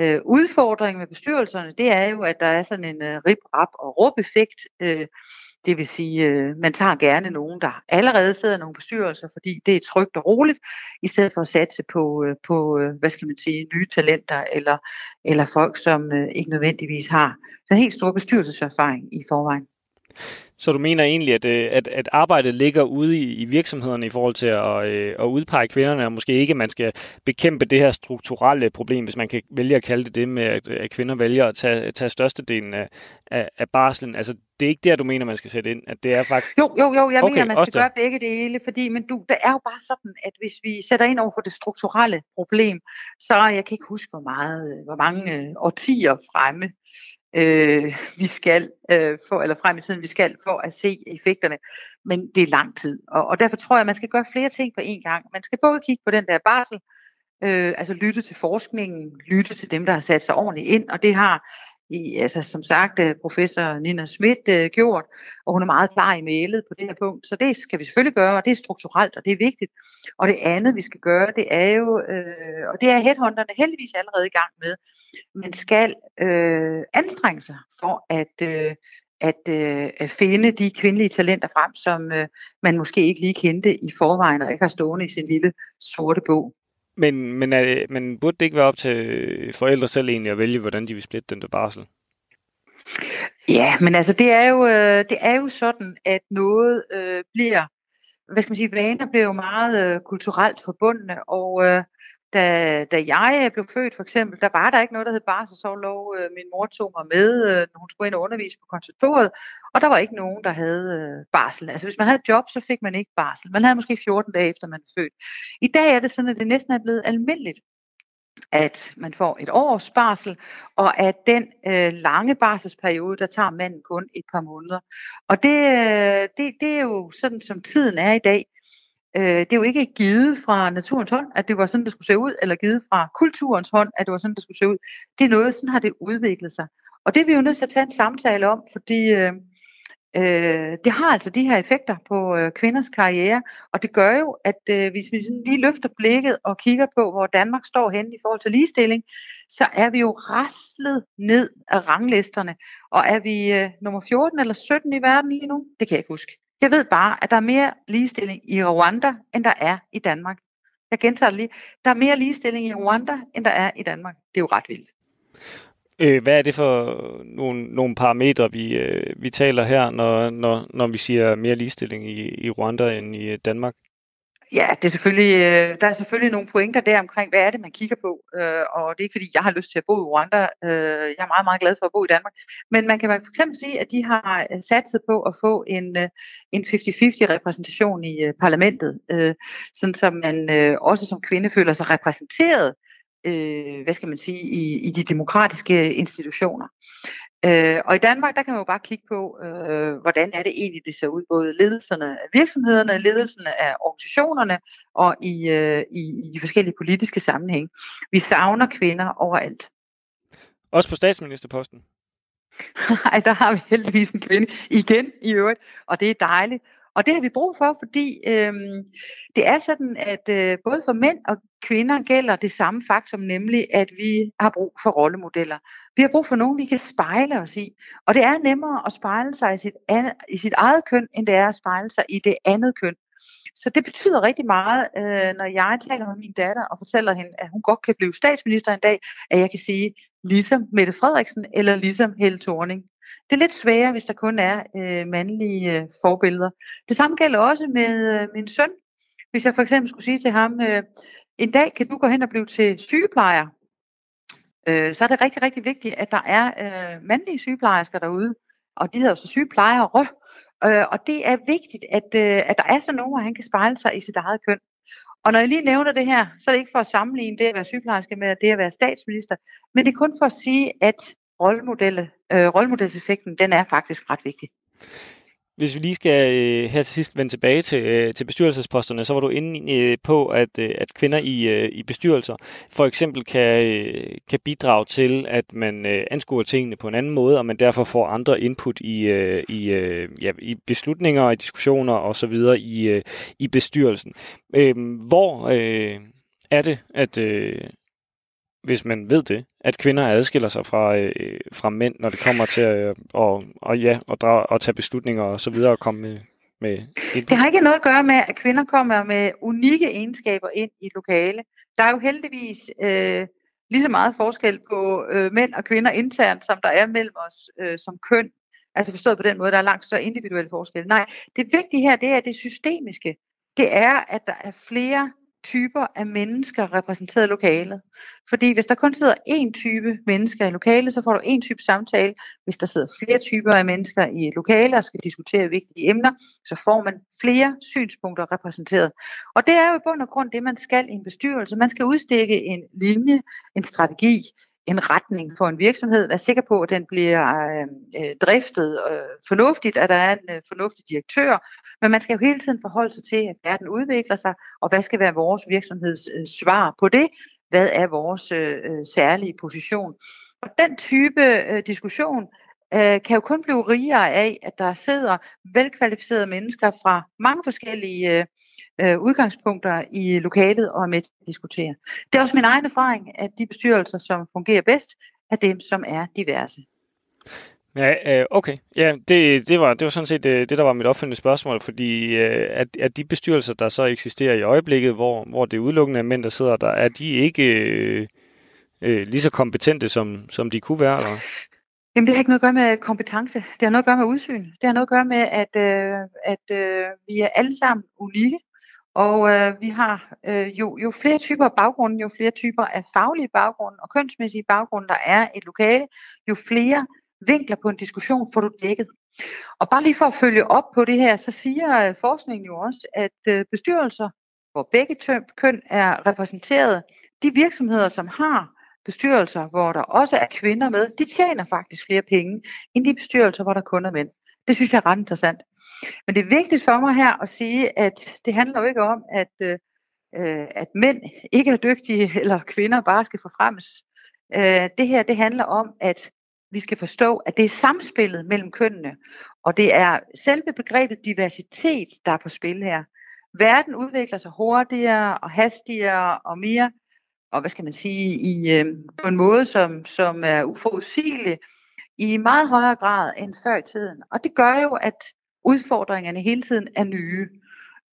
Øh, udfordringen med bestyrelserne, det er jo, at der er sådan en øh, rip-rap og råb-effekt. Øh, det vil sige, øh, man tager gerne nogen, der allerede sidder i nogle bestyrelser, fordi det er trygt og roligt, i stedet for at satse på, øh, på øh, hvad skal man sige, nye talenter, eller, eller folk, som øh, ikke nødvendigvis har den helt store bestyrelseserfaring i forvejen. Så du mener egentlig, at, øh, at, at arbejdet ligger ude i, i virksomhederne i forhold til at, øh, at udpege kvinderne, og måske ikke, at man skal bekæmpe det her strukturelle problem, hvis man kan vælge at kalde det det med, at, at kvinder vælger at tage, tage størstedelen af, af, af barslen. Altså, det er ikke der, du mener, man skal sætte ind? At det er faktisk... Jo, jo, jo, jeg okay, mener, man skal gøre begge dele, fordi men du, det er jo bare sådan, at hvis vi sætter ind over for det strukturelle problem, så jeg kan ikke huske, hvor meget, hvor mange øh, årtier fremme, øh, vi skal øh, få, eller frem i tiden, vi skal for at se effekterne. Men det er lang tid. Og, og derfor tror jeg, at man skal gøre flere ting på én gang. Man skal både kigge på den der barsel, øh, altså lytte til forskningen, lytte til dem, der har sat sig ordentligt ind, og det har i, altså som sagt øh, professor Nina Schmidt øh, gjort, og hun er meget klar i mailet på det her punkt. Så det skal vi selvfølgelig gøre, og det er strukturelt, og det er vigtigt. Og det andet, vi skal gøre, det er jo, øh, og det er headhunterne heldigvis allerede i gang med, man skal øh, anstrenge sig for at, øh, at øh, finde de kvindelige talenter frem, som øh, man måske ikke lige kendte i forvejen, og ikke har stående i sin lille sorte bog. Men, men, er, men burde det ikke være op til forældre selv egentlig at vælge, hvordan de vil splitte den der barsel? Ja, men altså det er jo, øh, det er jo sådan, at noget øh, bliver, hvad skal man sige, vaner bliver jo meget øh, kulturelt forbundne, og øh, da, da jeg øh, blev født for eksempel, der var der ikke noget, der hed barselsårlov. Øh, min mor tog mig med, øh, når hun skulle ind og undervise på konservatoriet, og der var ikke nogen, der havde barsel. Altså hvis man havde et job, så fik man ikke barsel. Man havde måske 14 dage efter man født. I dag er det sådan, at det næsten er blevet almindeligt at man får et års barsel, og at den øh, lange barselsperiode, der tager manden kun et par måneder. Og det, øh, det, det er jo sådan, som tiden er i dag. Øh, det er jo ikke givet fra naturens hånd, at det var sådan, det skulle se ud, eller givet fra kulturens hånd, at det var sådan, det skulle se ud. Det er noget, sådan har det udviklet sig. Og det er vi jo nødt til at tage en samtale om, fordi øh, øh, det har altså de her effekter på øh, kvinders karriere, og det gør jo, at øh, hvis vi sådan lige løfter blikket og kigger på, hvor Danmark står henne i forhold til ligestilling, så er vi jo raslet ned af ranglisterne, og er vi øh, nummer 14 eller 17 i verden lige nu? Det kan jeg ikke huske. Jeg ved bare, at der er mere ligestilling i Rwanda, end der er i Danmark. Jeg gentager det lige. Der er mere ligestilling i Rwanda, end der er i Danmark. Det er jo ret vildt. Øh, hvad er det for nogle, nogle parametre, vi, øh, vi taler her, når, når, når vi siger mere ligestilling i, i Rwanda end i øh, Danmark? Ja, det er selvfølgelig, øh, der er selvfølgelig nogle pointer der omkring, hvad er det, man kigger på. Øh, og det er ikke, fordi jeg har lyst til at bo i Rwanda. Øh, jeg er meget, meget glad for at bo i Danmark. Men man kan for eksempel sige, at de har øh, satset på at få en, øh, en 50-50 repræsentation i øh, parlamentet. Øh, sådan som man øh, også som kvinde føler sig repræsenteret øh, hvad skal man sige, i, i de demokratiske institutioner. Øh, og i Danmark, der kan man jo bare kigge på, øh, hvordan er det egentlig, det ser ud, både ledelserne af virksomhederne, ledelsen af organisationerne og i, øh, i, i de forskellige politiske sammenhæng. Vi savner kvinder overalt. Også på statsministerposten? Nej, der har vi heldigvis en kvinde igen i øvrigt, og det er dejligt. Og det har vi brug for, fordi øhm, det er sådan, at øh, både for mænd og kvinder gælder det samme faktum, nemlig at vi har brug for rollemodeller. Vi har brug for nogen, vi kan spejle os i. Og det er nemmere at spejle sig i sit, an, i sit eget køn, end det er at spejle sig i det andet køn. Så det betyder rigtig meget, øh, når jeg taler med min datter og fortæller hende, at hun godt kan blive statsminister en dag, at jeg kan sige, ligesom Mette Frederiksen eller ligesom Helle Thorning. Det er lidt sværere, hvis der kun er øh, mandlige øh, forbilleder. Det samme gælder også med øh, min søn. Hvis jeg for eksempel skulle sige til ham, øh, en dag kan du gå hen og blive til sygeplejer, øh, så er det rigtig, rigtig vigtigt, at der er øh, mandlige sygeplejersker derude, og de hedder så sygeplejere. Øh, og det er vigtigt, at, øh, at der er sådan nogen, hvor han kan spejle sig i sit eget køn. Og når jeg lige nævner det her, så er det ikke for at sammenligne det at være sygeplejerske med det at være statsminister, men det er kun for at sige, at rollemodelle, øh, rollemodelseffekten, den er faktisk ret vigtig. Hvis vi lige skal øh, her til sidst vende tilbage til, øh, til bestyrelsesposterne, så var du inde øh, på, at, øh, at kvinder i, øh, i bestyrelser for eksempel kan, øh, kan bidrage til, at man øh, anskuer tingene på en anden måde, og man derfor får andre input i, øh, i, øh, ja, i beslutninger og diskussioner osv. I, øh, i bestyrelsen. Øh, hvor øh, er det, at, øh, hvis man ved det, at kvinder adskiller sig fra, øh, fra mænd, når det kommer til at, og, og, ja, at, drage, at tage beslutninger og så videre og komme med, med Det har ikke noget at gøre med, at kvinder kommer med unikke egenskaber ind i et lokale. Der er jo heldigvis øh, lige så meget forskel på øh, mænd og kvinder internt, som der er mellem os øh, som køn. Altså forstået på den måde, der er langt større individuelle forskelle. Nej, det vigtige her, det er det systemiske. Det er, at der er flere typer af mennesker repræsenteret i lokalet. Fordi hvis der kun sidder én type mennesker i lokalet, så får du én type samtale. Hvis der sidder flere typer af mennesker i et lokale og skal diskutere vigtige emner, så får man flere synspunkter repræsenteret. Og det er jo i bund og grund det, man skal i en bestyrelse. Man skal udstikke en linje, en strategi, en retning for en virksomhed, være sikker på, at den bliver øh, øh, driftet øh, fornuftigt, at der er en øh, fornuftig direktør, men man skal jo hele tiden forholde sig til, at verden udvikler sig, og hvad skal være vores virksomheds øh, svar på det? Hvad er vores øh, øh, særlige position? Og den type øh, diskussion øh, kan jo kun blive rigere af, at der sidder velkvalificerede mennesker fra mange forskellige øh, øh, udgangspunkter i lokalet og er med til at diskutere. Det er også min egen erfaring, at de bestyrelser, som fungerer bedst, er dem, som er diverse. Ja, øh, okay. Ja, det, det, var, det var sådan set det, det, der var mit opfølgende spørgsmål, fordi øh, at, at de bestyrelser, der så eksisterer i øjeblikket, hvor, hvor det udelukkende er mænd, der sidder der, er de ikke øh, øh, lige så kompetente, som, som de kunne være? Eller? Jamen, det har ikke noget at gøre med kompetence. Det har noget at gøre med udsyn. Det har noget at gøre med, at, øh, at øh, vi er alle sammen unikke. Og øh, vi har øh, jo, jo flere typer af baggrunde, jo flere typer af faglige baggrunde og kønsmæssige baggrunde, der er i et lokale, jo flere vinkler på en diskussion får du dækket. Og bare lige for at følge op på det her, så siger øh, forskningen jo også, at øh, bestyrelser, hvor begge køn er repræsenteret, de virksomheder, som har bestyrelser, hvor der også er kvinder med, de tjener faktisk flere penge, end de bestyrelser, hvor der kun er mænd. Det synes jeg er ret interessant. Men det er vigtigt for mig her at sige, at det handler jo ikke om, at, øh, øh at mænd ikke er dygtige, eller kvinder bare skal forfremmes. Øh, det her, det handler om, at vi skal forstå, at det er samspillet mellem kønnene, og det er selve begrebet diversitet, der er på spil her. Verden udvikler sig hurtigere og hastigere og mere, og hvad skal man sige, i, øh, på en måde, som, som er uforudsigelig, i meget højere grad end før i tiden. Og det gør jo, at udfordringerne hele tiden er nye.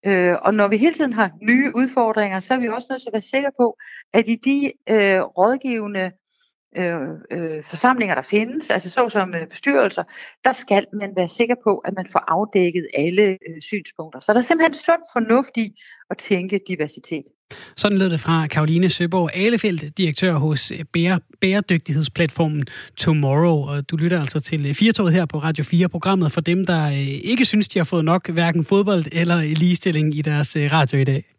Øh, og når vi hele tiden har nye udfordringer, så er vi også nødt til at være sikre på, at i de øh, rådgivende øh, øh, forsamlinger, der findes, altså såsom øh, bestyrelser, der skal man være sikker på, at man får afdækket alle øh, synspunkter. Så der er simpelthen sund fornuft i at tænke diversitet. Sådan lød det fra Karoline Søborg Alefeldt, direktør hos øh, bære, bæredygtighedsplatformen Tomorrow. Og du lytter altså til øh, Firtoget her på Radio 4, programmet for dem, der øh, ikke synes, de har fået nok hverken fodbold eller ligestilling i deres øh, radio i dag.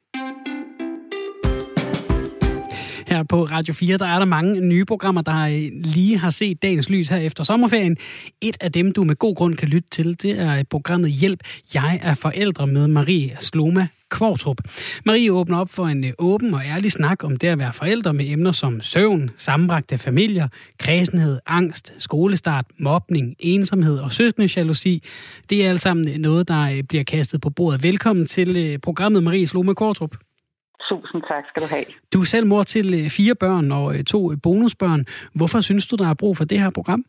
Her på Radio 4, der er der mange nye programmer, der øh, lige har set dagens lys her efter sommerferien. Et af dem, du med god grund kan lytte til, det er programmet Hjælp, jeg er forældre med Marie Sloma Kvartrup. Marie åbner op for en øh, åben og ærlig snak om det at være forældre med emner som søvn, sammenbragte familier, kredsenhed, angst, skolestart, mobning, ensomhed og søskende jalousi. Det er alt sammen noget, der øh, bliver kastet på bordet. Velkommen til programmet Marie Sloma Kvartrup. Tusind tak skal du have. Du er selv mor til øh, fire børn og øh, to øh, bonusbørn. Hvorfor synes du, der er brug for det her program?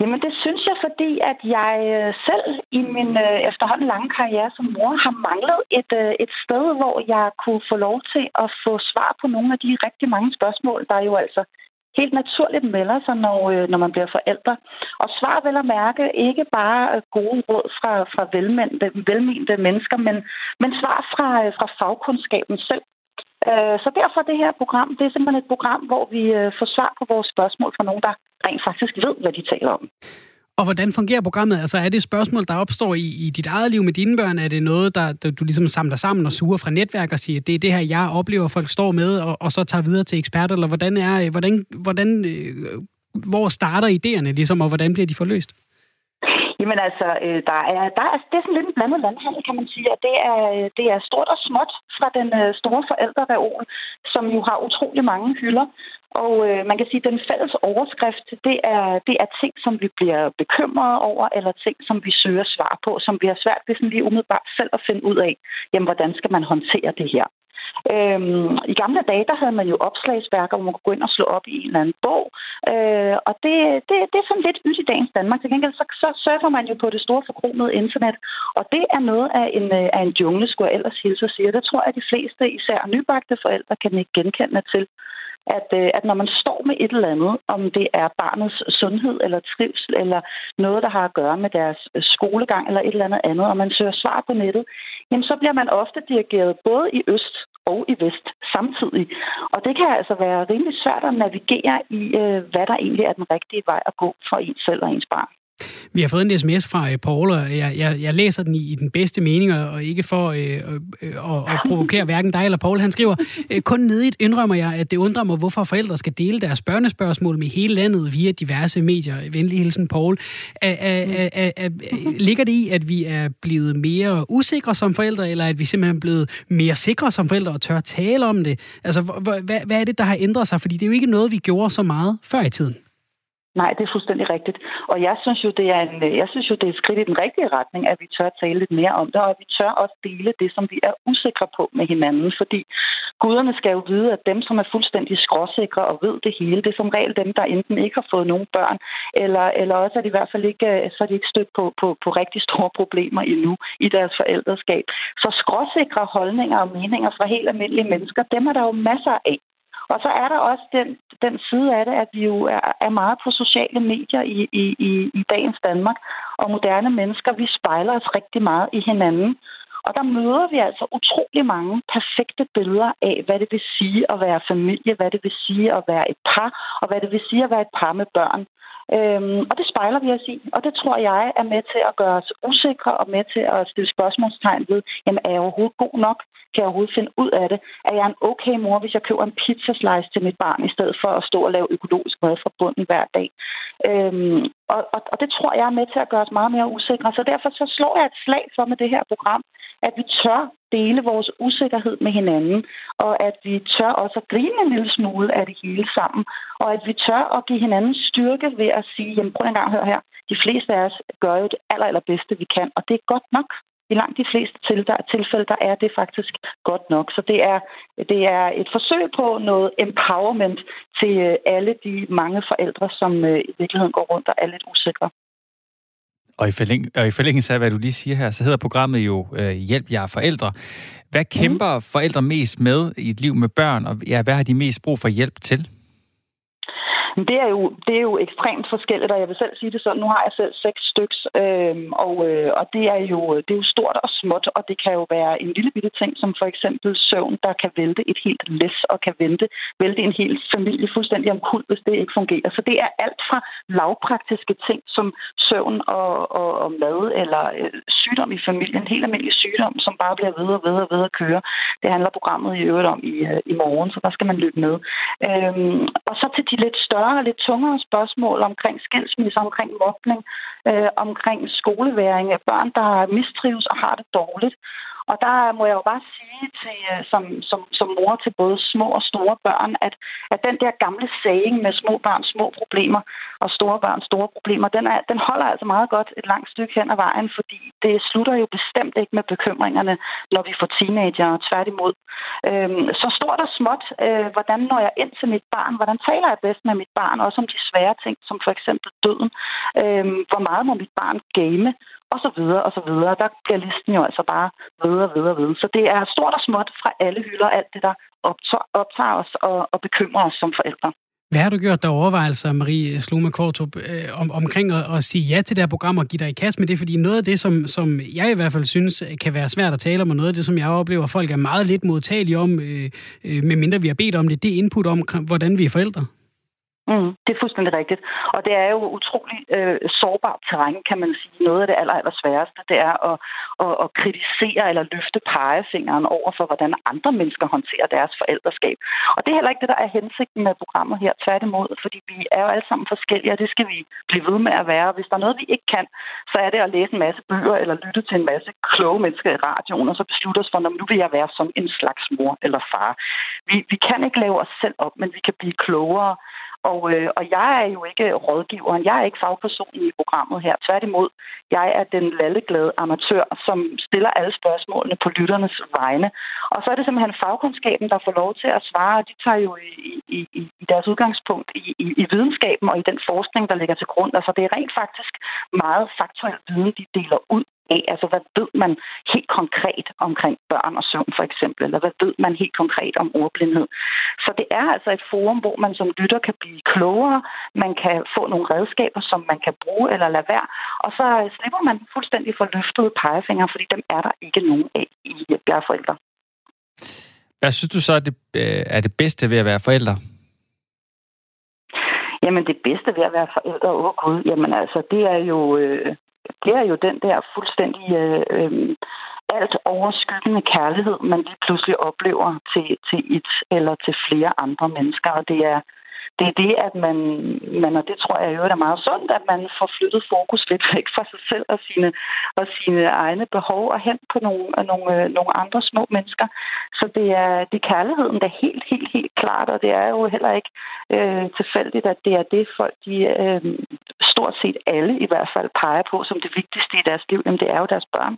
Jamen det synes jeg, fordi at jeg selv i min efterhånden lange karriere som mor har manglet et, et sted, hvor jeg kunne få lov til at få svar på nogle af de rigtig mange spørgsmål, der jo altså helt naturligt melder sig, når, øh, når man bliver forældre. Og svar vel at mærke ikke bare øh, gode råd fra, fra velmente, øh, velmente mennesker, men, men svar fra, øh, fra fagkundskaben selv. Øh, så derfor det her program, det er simpelthen et program, hvor vi får svar på vores spørgsmål fra nogen, der rent faktisk ved, hvad de taler om. Og hvordan fungerer programmet? Altså er det et spørgsmål, der opstår i, i dit eget liv med dine børn? Er det noget, der, der du ligesom samler sammen og suger fra netværk og siger, det er det her, jeg oplever, folk står med, og, og så tager videre til eksperter? Eller hvordan, er, øh, hvordan, hvordan øh, hvor starter idéerne ligesom, og hvordan bliver de forløst? Jamen altså, øh, der er, der er, det er sådan lidt en blandet landhandel, kan man sige, og det er, øh, det er stort og småt fra den øh, store forældrereol, som jo har utrolig mange hylder. Og øh, man kan sige, at den fælles overskrift, det er, det er ting, som vi bliver bekymrede over, eller ting, som vi søger svar på, som vi har svært ved sådan lige umiddelbart selv at finde ud af, jamen, hvordan skal man håndtere det her. Øhm, I gamle dage, der havde man jo opslagsværker, hvor man kunne gå ind og slå op i en eller anden bog. Øh, og det, det, det er sådan lidt nyt i dagens Danmark. Til gengæld så, så surfer man jo på det store forkromede internet. Og det er noget af en, øh, af en jungle, skulle jeg ellers hilse og sige. Det tror jeg, at de fleste, især nybagte forældre, kan ikke genkende til at, øh, at når man står med et eller andet, om det er barnets sundhed eller trivsel, eller noget, der har at gøre med deres øh, skolegang eller et eller andet andet, og man søger svar på nettet, jamen så bliver man ofte dirigeret både i øst og i vest samtidig. Og det kan altså være rimelig svært at navigere i, øh, hvad der egentlig er den rigtige vej at gå for en selv og ens barn. Vi har fået en sms fra øh, Paul, og jeg, jeg, jeg læser den i, i den bedste mening, og ikke for øh, øh, øh, at, at provokere hverken dig eller Paul. Han skriver, øh, kun nedigt indrømmer jeg, at det undrer mig, hvorfor forældre skal dele deres børnespørgsmål med hele landet via diverse medier. Venlig hilsen, Paul. Ligger det i, at vi er blevet mere usikre som forældre, eller at vi simpelthen er blevet mere sikre som forældre og tør tale om det? Altså, hvad, hvad er det, der har ændret sig? Fordi det er jo ikke noget, vi gjorde så meget før i tiden. Nej, det er fuldstændig rigtigt. Og jeg synes jo, det er en, øh, jeg synes jo, det er et skridt i den rigtige retning, at vi tør tale lidt mere om det, og at vi tør også dele det, som vi er usikre på med hinanden. Fordi guderne skal jo vide, at dem, som er fuldstændig skråsikre og ved det hele, det er som regel dem, der enten ikke har fået nogen børn, eller, eller også er de i hvert fald ikke, øh, så er de ikke stødt på, på, på rigtig store problemer endnu i deres forældreskab. Så skråsikre holdninger og meninger fra helt almindelige mennesker, dem er der jo masser af. Og så er der også den, den side af det, at vi jo er, er meget på sociale medier i, i, i, i dagens Danmark, og moderne mennesker, vi spejler os rigtig meget i hinanden. Og der møder vi altså utrolig mange perfekte billeder af, hvad det vil sige at være familie, hvad det vil sige at være et par, og hvad det vil sige at være et par med børn. Øhm, og det spejler vi os i, og det tror jeg er med til at gøre os usikre og med til at stille spørgsmålstegn ved, jamen er jeg overhovedet god nok? Kan jeg overhovedet finde ud af det? Er jeg en okay mor, hvis jeg køber en pizzaslice til mit barn, i stedet for at stå og lave økologisk mad fra bunden hver dag? Øhm, og, og, og det tror jeg er med til at gøre os meget mere usikre. Så derfor så slår jeg et slag for med det her program, at vi tør dele vores usikkerhed med hinanden, og at vi tør også at grine en lille smule af det hele sammen, og at vi tør at give hinanden styrke ved at sige, jamen prøv en gang hør her, de fleste af os gør jo det aller, allerbedste, vi kan, og det er godt nok. I langt de fleste tilfælde, der er det faktisk godt nok. Så det er, det er et forsøg på noget empowerment til øh, alle de mange forældre, som øh, i virkeligheden går rundt og er lidt usikre. Og i, forlæng, og i forlængelse af, hvad du lige siger her, så hedder programmet jo øh, Hjælp jer forældre. Hvad kæmper mm. forældre mest med i et liv med børn, og ja, hvad har de mest brug for hjælp til? Det er, jo, det er jo ekstremt forskelligt, og jeg vil selv sige det sådan, nu har jeg selv seks styks, øh, og, øh, og det, er jo, det er jo stort og småt, og det kan jo være en lille bitte ting, som for eksempel søvn, der kan vælte et helt læs, og kan vælte, vælte en hel familie fuldstændig omkuld, hvis det ikke fungerer. Så det er alt fra lavpraktiske ting, som søvn og, og, og mad, eller øh, sygdom i familien, helt almindelig sygdom, som bare bliver ved og ved og ved at køre. Det handler programmet i øvrigt om i, øh, i morgen, så der skal man lytte med. Øh, og så til de lidt større større og lidt tungere spørgsmål omkring skilsmisse, omkring mobning, øh, omkring skoleværing af børn, der mistrives og har det dårligt. Og der må jeg jo bare sige til, øh, som, som, som mor til både små og store børn, at, at den der gamle saying med små børn, små problemer og store børn, store problemer, den, er, den holder altså meget godt et langt stykke hen ad vejen, fordi det slutter jo bestemt ikke med bekymringerne, når vi får teenager, tværtimod. Øhm, så stort og småt, øh, hvordan når jeg ind til mit barn, hvordan taler jeg bedst med mit barn, også om de svære ting, som for eksempel døden. Øhm, hvor meget må mit barn game? Og så videre, og så videre. Der bliver listen jo altså bare videre og videre og videre. Så det er stort og småt fra alle hylder, alt det, der optager os og, og bekymrer os som forældre. Hvad har du gjort der overvejelser, Marie Slume Kortrup, øh, om, omkring at, at sige ja til det her program og give dig i kast med det? Fordi noget af det, som, som jeg i hvert fald synes øh, kan være svært at tale om, og noget af det, som jeg oplever, at folk er meget lidt modtagelige om, øh, øh, medmindre vi har bedt om det, det er input om, hvordan vi er forældre. Mm, det er fuldstændig rigtigt. Og det er jo utrolig øh, sårbart terræn, kan man sige. Noget af det aller, aller sværeste, det er at, at, at kritisere eller løfte pegefingeren over for, hvordan andre mennesker håndterer deres forældreskab. Og det er heller ikke det, der er hensigten med programmet her. Tværtimod, fordi vi er jo alle sammen forskellige, og det skal vi blive ved med at være. Hvis der er noget, vi ikke kan, så er det at læse en masse bøger eller lytte til en masse kloge mennesker i radioen, og så beslutte os for, nu vil jeg være som en slags mor eller far. Vi, vi kan ikke lave os selv op, men vi kan blive klogere og, øh, og jeg er jo ikke rådgiveren, jeg er ikke fagpersonen i programmet her. Tværtimod, jeg er den lalleglade amatør, som stiller alle spørgsmålene på lytternes vegne. Og så er det simpelthen fagkundskaben, der får lov til at svare, og de tager jo i, i, i deres udgangspunkt i, i, i videnskaben og i den forskning, der ligger til grund. Altså det er rent faktisk meget faktuel viden, de deler ud af? Altså, hvad ved man helt konkret omkring børn og søvn, for eksempel? Eller hvad ved man helt konkret om ordblindhed? Så det er altså et forum, hvor man som lytter kan blive klogere, man kan få nogle redskaber, som man kan bruge eller lade være, og så slipper man fuldstændig for løftede pegefinger, fordi dem er der ikke nogen af i Bjergforældre. Hvad synes du så er det, øh, er det bedste ved at være forældre? Jamen det bedste ved at være forældre, åh oh gud, jamen altså det er jo, øh, bliver er jo den der fuldstændig øh, øh, alt overskyggende kærlighed, man lige pludselig oplever til, til et eller til flere andre mennesker. Og det er, det er det, at man, man, og det tror jeg jo er meget sundt, at man får flyttet fokus lidt væk fra sig selv og sine, og sine egne behov og hen på nogle, øh, nogle, øh, nogle andre små mennesker. Så det er, det er kærligheden, der er helt, helt, helt klart, og det er jo heller ikke øh, tilfældigt, at det er det folk, de øh, stort set alle i hvert fald peger på som det vigtigste i deres liv. Jamen, det er jo deres børn.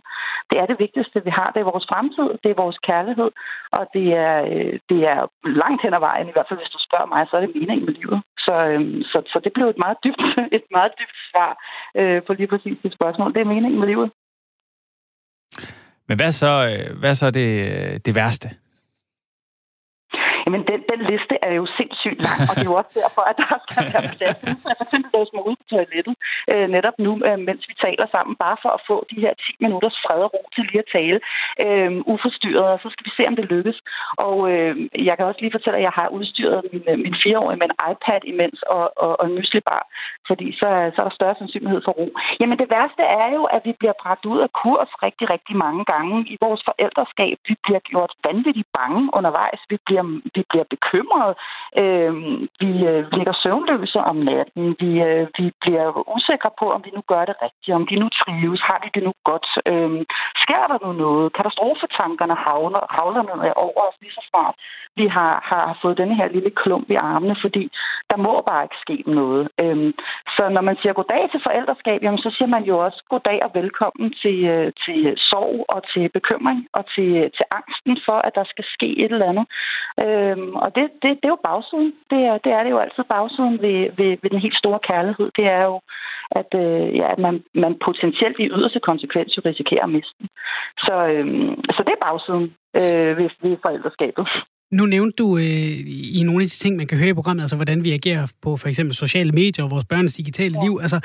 Det er det vigtigste, vi har. Det er vores fremtid, det er vores kærlighed, og det er, øh, det er langt hen ad vejen, i hvert fald hvis du spørger mig, så er det meningen med livet. Så, øhm, så, så det blev et meget dybt, et meget dybt svar øh, på lige præcis det spørgsmål. Det er meningen med livet. Men hvad så, øh, hvad så det, øh, det værste? Jamen, den, den liste er jo sindssygt lang, og det er jo også derfor, at der skal være plads. Jeg for eksempel låse mig ud på toilettet øh, netop nu, øh, mens vi taler sammen, bare for at få de her 10 minutters fred og ro til lige at tale øh, uforstyrret, og så skal vi se, om det lykkes. Og øh, jeg kan også lige fortælle, at jeg har udstyret min, øh, min fireårige med en iPad imens og, og, og en myslibar, fordi så, så er der større sandsynlighed for ro. Jamen, det værste er jo, at vi bliver bragt ud af kurs rigtig, rigtig mange gange i vores forældreskab. Vi bliver gjort vanvittigt bange undervejs. Vi bliver vi bliver bekymrede. Øhm, øh, vi øh, ligger søvnløse om natten. Vi, øh, vi bliver usikre på, om vi nu gør det rigtigt, om de nu trives, har de det nu godt. Øh, sker der nu noget? Katastrofetankerne havner, havler noget over os lige så snart vi har, har fået den her lille klump i armene, fordi der må bare ikke ske noget. Øh, så når man siger goddag til forældreskab, jamen, så siger man jo også goddag og velkommen til, øh, til sorg og til bekymring og til, til angsten for, at der skal ske et eller andet. Øh, Øhm, og det, det, det er jo bagsiden. Det er, det er det jo altid bagsiden ved, ved, ved den helt store kærlighed. Det er jo, at, øh, ja, at man, man potentielt i yderste konsekvens jo risikerer at miste Så, øhm, så det er bagsiden øh, ved, ved forældreskabet. Nu nævnte du øh, i nogle af de ting, man kan høre i programmet, altså hvordan vi agerer på for eksempel sociale medier og vores børns digitale ja. liv. Altså,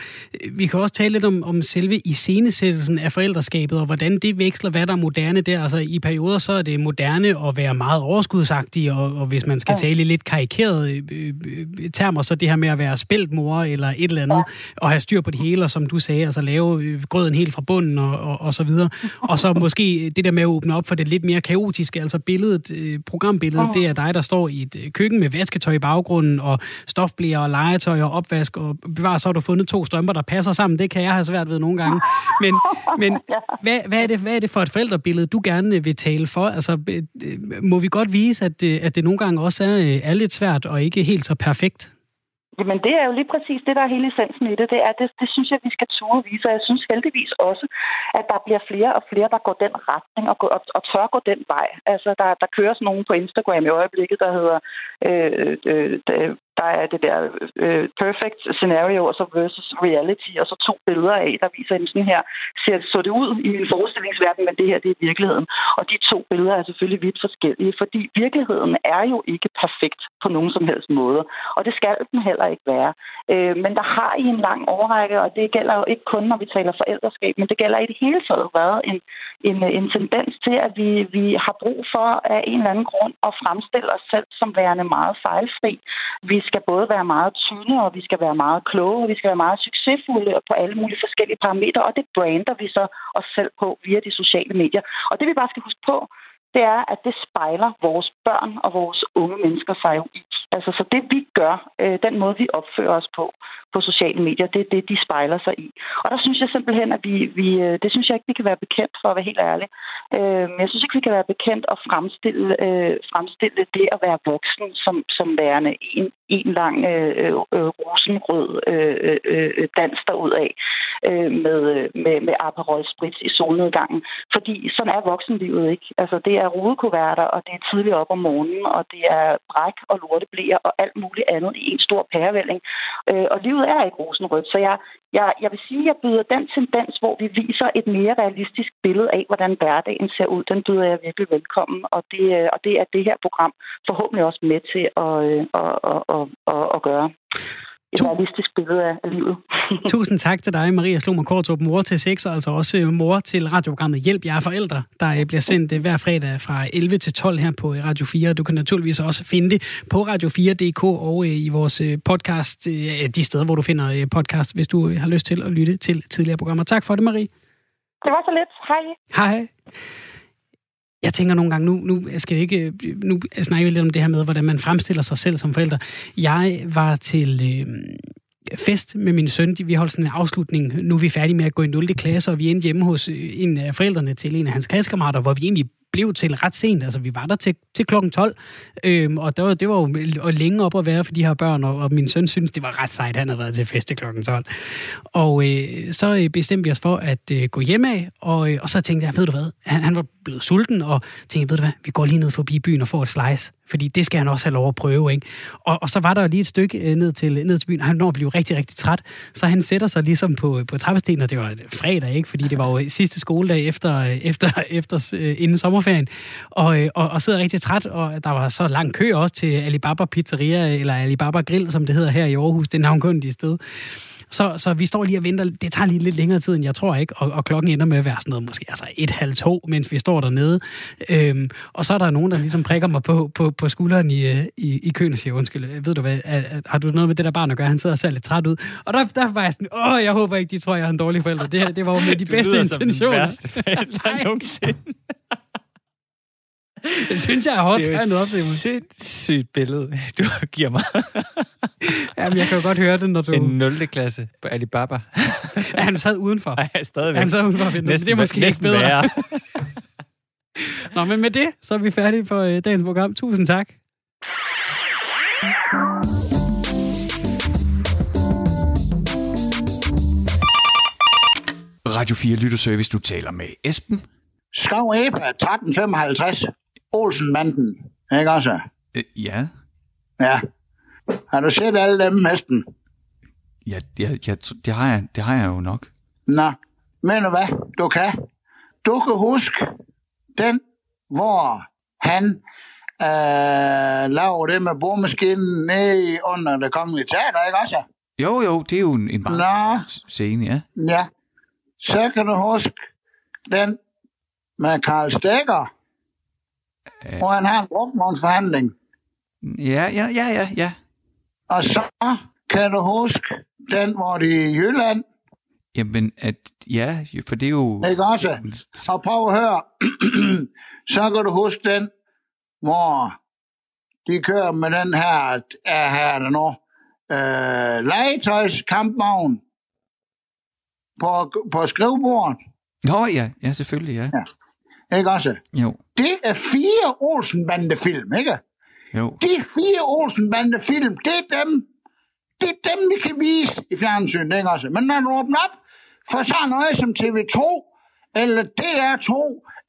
vi kan også tale lidt om, om selve iscenesættelsen af forældreskabet, og hvordan det veksler, hvad der er moderne der. Altså, i perioder så er det moderne at være meget overskudsagtig, og, og hvis man skal ja. tale i lidt karikerede øh, øh, termer, så det her med at være spæltmor eller et eller andet, ja. og have styr på det hele, og som du sagde, altså lave øh, grøden helt fra bunden og, og, og så videre. Og så måske det der med at åbne op for det lidt mere kaotiske, altså billedet, øh, programbilledet, billede, det er dig, der står i et øh, køkken med vasketøj i baggrunden, og stofblære og legetøj og opvask, og bevar, så har du fundet to strømper, der passer sammen. Det kan jeg have svært ved nogle gange. Men, men hvad, hvad, er det, hvad er det for et forældrebillede, du gerne vil tale for? Altså, øh, må vi godt vise, at det, at det nogle gange også er, øh, er lidt svært og ikke helt så perfekt? Jamen, det er jo lige præcis det, der er hele essensen i det. Det, er, det, det synes jeg, vi skal turde vise. Og jeg synes heldigvis også, at der bliver flere og flere, der går den retning og, går, og, og tør gå den vej. Altså, der, der kører sådan nogen på Instagram i øjeblikket, der hedder øh, øh, øh der er det der øh, perfect scenario, og så versus reality, og så to billeder af, der viser en sådan her, ser, så det ud i min forestillingsverden, men det her, det er virkeligheden. Og de to billeder er selvfølgelig vidt forskellige, fordi virkeligheden er jo ikke perfekt på nogen som helst måde, og det skal den heller ikke være. Øh, men der har i en lang overrække, og det gælder jo ikke kun, når vi taler forældreskab, men det gælder i det hele taget været en, en, en tendens til, at vi, vi har brug for af en eller anden grund at fremstille os selv som værende meget fejlfri. Vi skal både være meget tynde, og vi skal være meget kloge, og vi skal være meget succesfulde på alle mulige forskellige parametre, og det brander vi så os selv på via de sociale medier. Og det vi bare skal huske på, det er, at det spejler vores børn og vores unge mennesker sig jo i. Altså, så det vi gør, øh, den måde vi opfører os på på sociale medier, det er det, de spejler sig i. Og der synes jeg simpelthen, at vi, vi øh, det synes jeg ikke, vi kan være bekendt for at være helt ærlig. Øh, men jeg synes ikke, vi kan være bekendt at fremstille, øh, fremstille det at være voksen som, som værende en, en lang øh, øh, øh rosenrød øh, øh, øh, dans derudad øh, med, øh, med, med Aperol Spritz i solnedgangen. Fordi sådan er voksenlivet ikke. Altså, det er rodekuverter, og det er tidligt op om morgenen, og det er bræk og lorteblæer og alt muligt andet i en stor pærevælling. Øh, og livet er ikke rosenrødt, så jeg, jeg, jeg vil sige, at jeg byder den tendens, hvor vi viser et mere realistisk billede af, hvordan hverdagen ser ud, den byder jeg virkelig velkommen, og det, øh, og det er det her program forhåbentlig også med til at, øh, at, at, at, at, at gøre et realistisk billede af livet. Tusind tak til dig, Maria Slomer Kortrup, mor til seks, og altså også mor til radioprogrammet Hjælp jer forældre, der bliver sendt øh, hver fredag fra 11 til 12 her på Radio 4. Du kan naturligvis også finde det på radio4.dk og øh, i vores øh, podcast, de steder, hvor du finder podcast, hvis du har lyst til at lytte til tidligere programmer. Tak for det, Marie. Det var så lidt. Hej. Hej. Jeg tænker nogle gange, nu, nu skal jeg ikke, nu snakker vi lidt om det her med, hvordan man fremstiller sig selv som forælder. Jeg var til øh, fest med min søn. Vi holdt sådan en afslutning. Nu er vi færdige med at gå i 0. klasse, og vi endte hjemme hos en af forældrene til en af hans klassekammerater, hvor vi egentlig blev til ret sent. Altså, vi var der til, til klokken 12, øhm, og det var, det var jo og længe op at være for de her børn, og, og min søn synes, det var ret sejt, han havde været til fest til klokken 12. Og øh, så øh, bestemte vi os for at øh, gå hjem af, og, øh, og så tænkte jeg, ved du hvad, han, han var blevet sulten, og tænkte, ved du hvad, vi går lige ned forbi byen og får et slice fordi det skal han også have lov at prøve. Ikke? Og, og så var der jo lige et stykke øh, ned til, ned til byen, og han når at blive rigtig, rigtig træt, så han sætter sig ligesom på, på trappestenen, og det var fredag, ikke? fordi det var jo sidste skoledag efter, efter, efter øh, inden sommerferien, og, øh, og, og sidder rigtig træt, og der var så lang kø også til Alibaba Pizzeria, eller Alibaba Grill, som det hedder her i Aarhus, det navnkundige sted. Så, så vi står lige og venter. Det tager lige lidt længere tid, end jeg tror ikke. Og, og klokken ender med at være sådan noget, måske altså et, halv, to, mens vi står dernede. Øhm, og så er der nogen, der ligesom prikker mig på, på, på skulderen i, øh, i, i køen og siger, undskyld, ved du hvad, er, har du noget med det der barn at gøre? Han sidder og ser lidt træt ud. Og der, der var jeg sådan, åh, jeg håber ikke, de tror, jeg er en dårlig forælder. Det, det var jo med de bedste intentioner. Det værste forælder nogensinde. Det synes jeg er hårdt Det er et sindssygt billede, du giver mig. Jamen, jeg kan jo godt høre det, når du... En 0. klasse på Alibaba. ja, han sad udenfor. Nej, stadigvæk. Han sad udenfor. Næsten, det er måske ikke bedre. Nå, men med det, så er vi færdige for uh, dagens program. Tusind tak. Radio 4 Lytterservice, du taler med Esben. Skov Epa, 1355. Olsenbanden, ikke også? Øh, ja. Ja. Har du set alle dem, Esben? Ja, ja, ja det, har jeg, det har jeg jo nok. Nå, men du hvad? Du kan. Du kan huske den, hvor han øh, laver det med boremaskinen nede under det kongelige teater, ikke også? Jo, jo, det er jo en, en meget scene, ja. Ja. Så kan du huske den med Karl Stegger. Hvor han har en brugtvognsforhandling. Ja, ja, ja, ja, ja. Og så kan du huske den, hvor det er i Jylland. Jamen, at, ja, for det er jo... Ikke også? Og prøv at høre. så kan du huske den, hvor de kører med den her, er her der nu, øh, legetøjskampvogn på, på skrivebordet. Nå ja, ja selvfølgelig, ja. ja. Ikke også? Jo. Det er fire Olsen-bandefilm, ikke? Jo. De fire Olsen-bandefilm, det er dem, det er dem, vi kan vise i fjernsynet, ikke også? Men når du åbner op for sådan noget som TV2, eller DR2,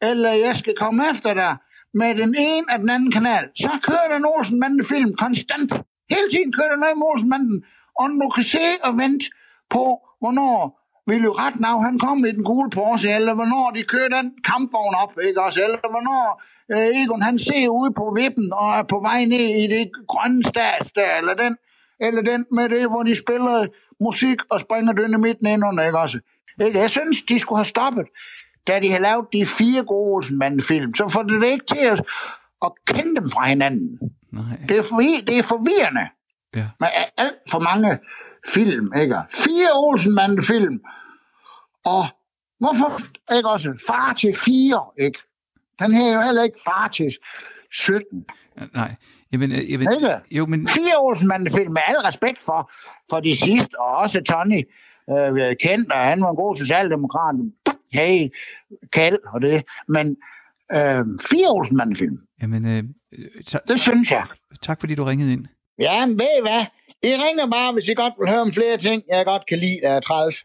eller jeg skal komme efter dig med den ene og den anden kanal, så kører den Olsen-bandefilm konstant. Hele tiden kører der noget med Olsen-banden, og du kan se og vente på, hvornår vil jo ret nav, han kom i den gule Porsche, eller hvornår de kører den kampvogn op, ikke også? Eller hvornår øh, Egon han ser ude på vippen og er på vej ned i det grønne stats der, eller den, eller den med det, hvor de spiller musik og springer dynamitten ind under, ikke også? Ikke? Jeg synes, de skulle have stoppet, da de har lavet de fire gode Olsenbanden-film. Så får det ikke til at, at kende dem fra hinanden. Nej. Det er, forvi- det er forvirrende. Ja. Med alt for mange film, ikke? Fire Olsenmanden-film. Og hvorfor ikke også far til fire, ikke? Den her er jo heller ikke far til 17. Nej. Jamen, øh, jamen, ikke? Jo, men... Fire Olsenmanden-film med al respekt for, for de sidste, og også Tony øh, kendt, og han var en god socialdemokrat. Hey, kald og det. Men øh, fire Olsenmanden-film. Jamen, øh, ta- det synes jeg. Tak fordi du ringede ind. Ja, men ved I hvad? I ringer bare, hvis I godt vil høre om flere ting, jeg godt kan lide, der er træls.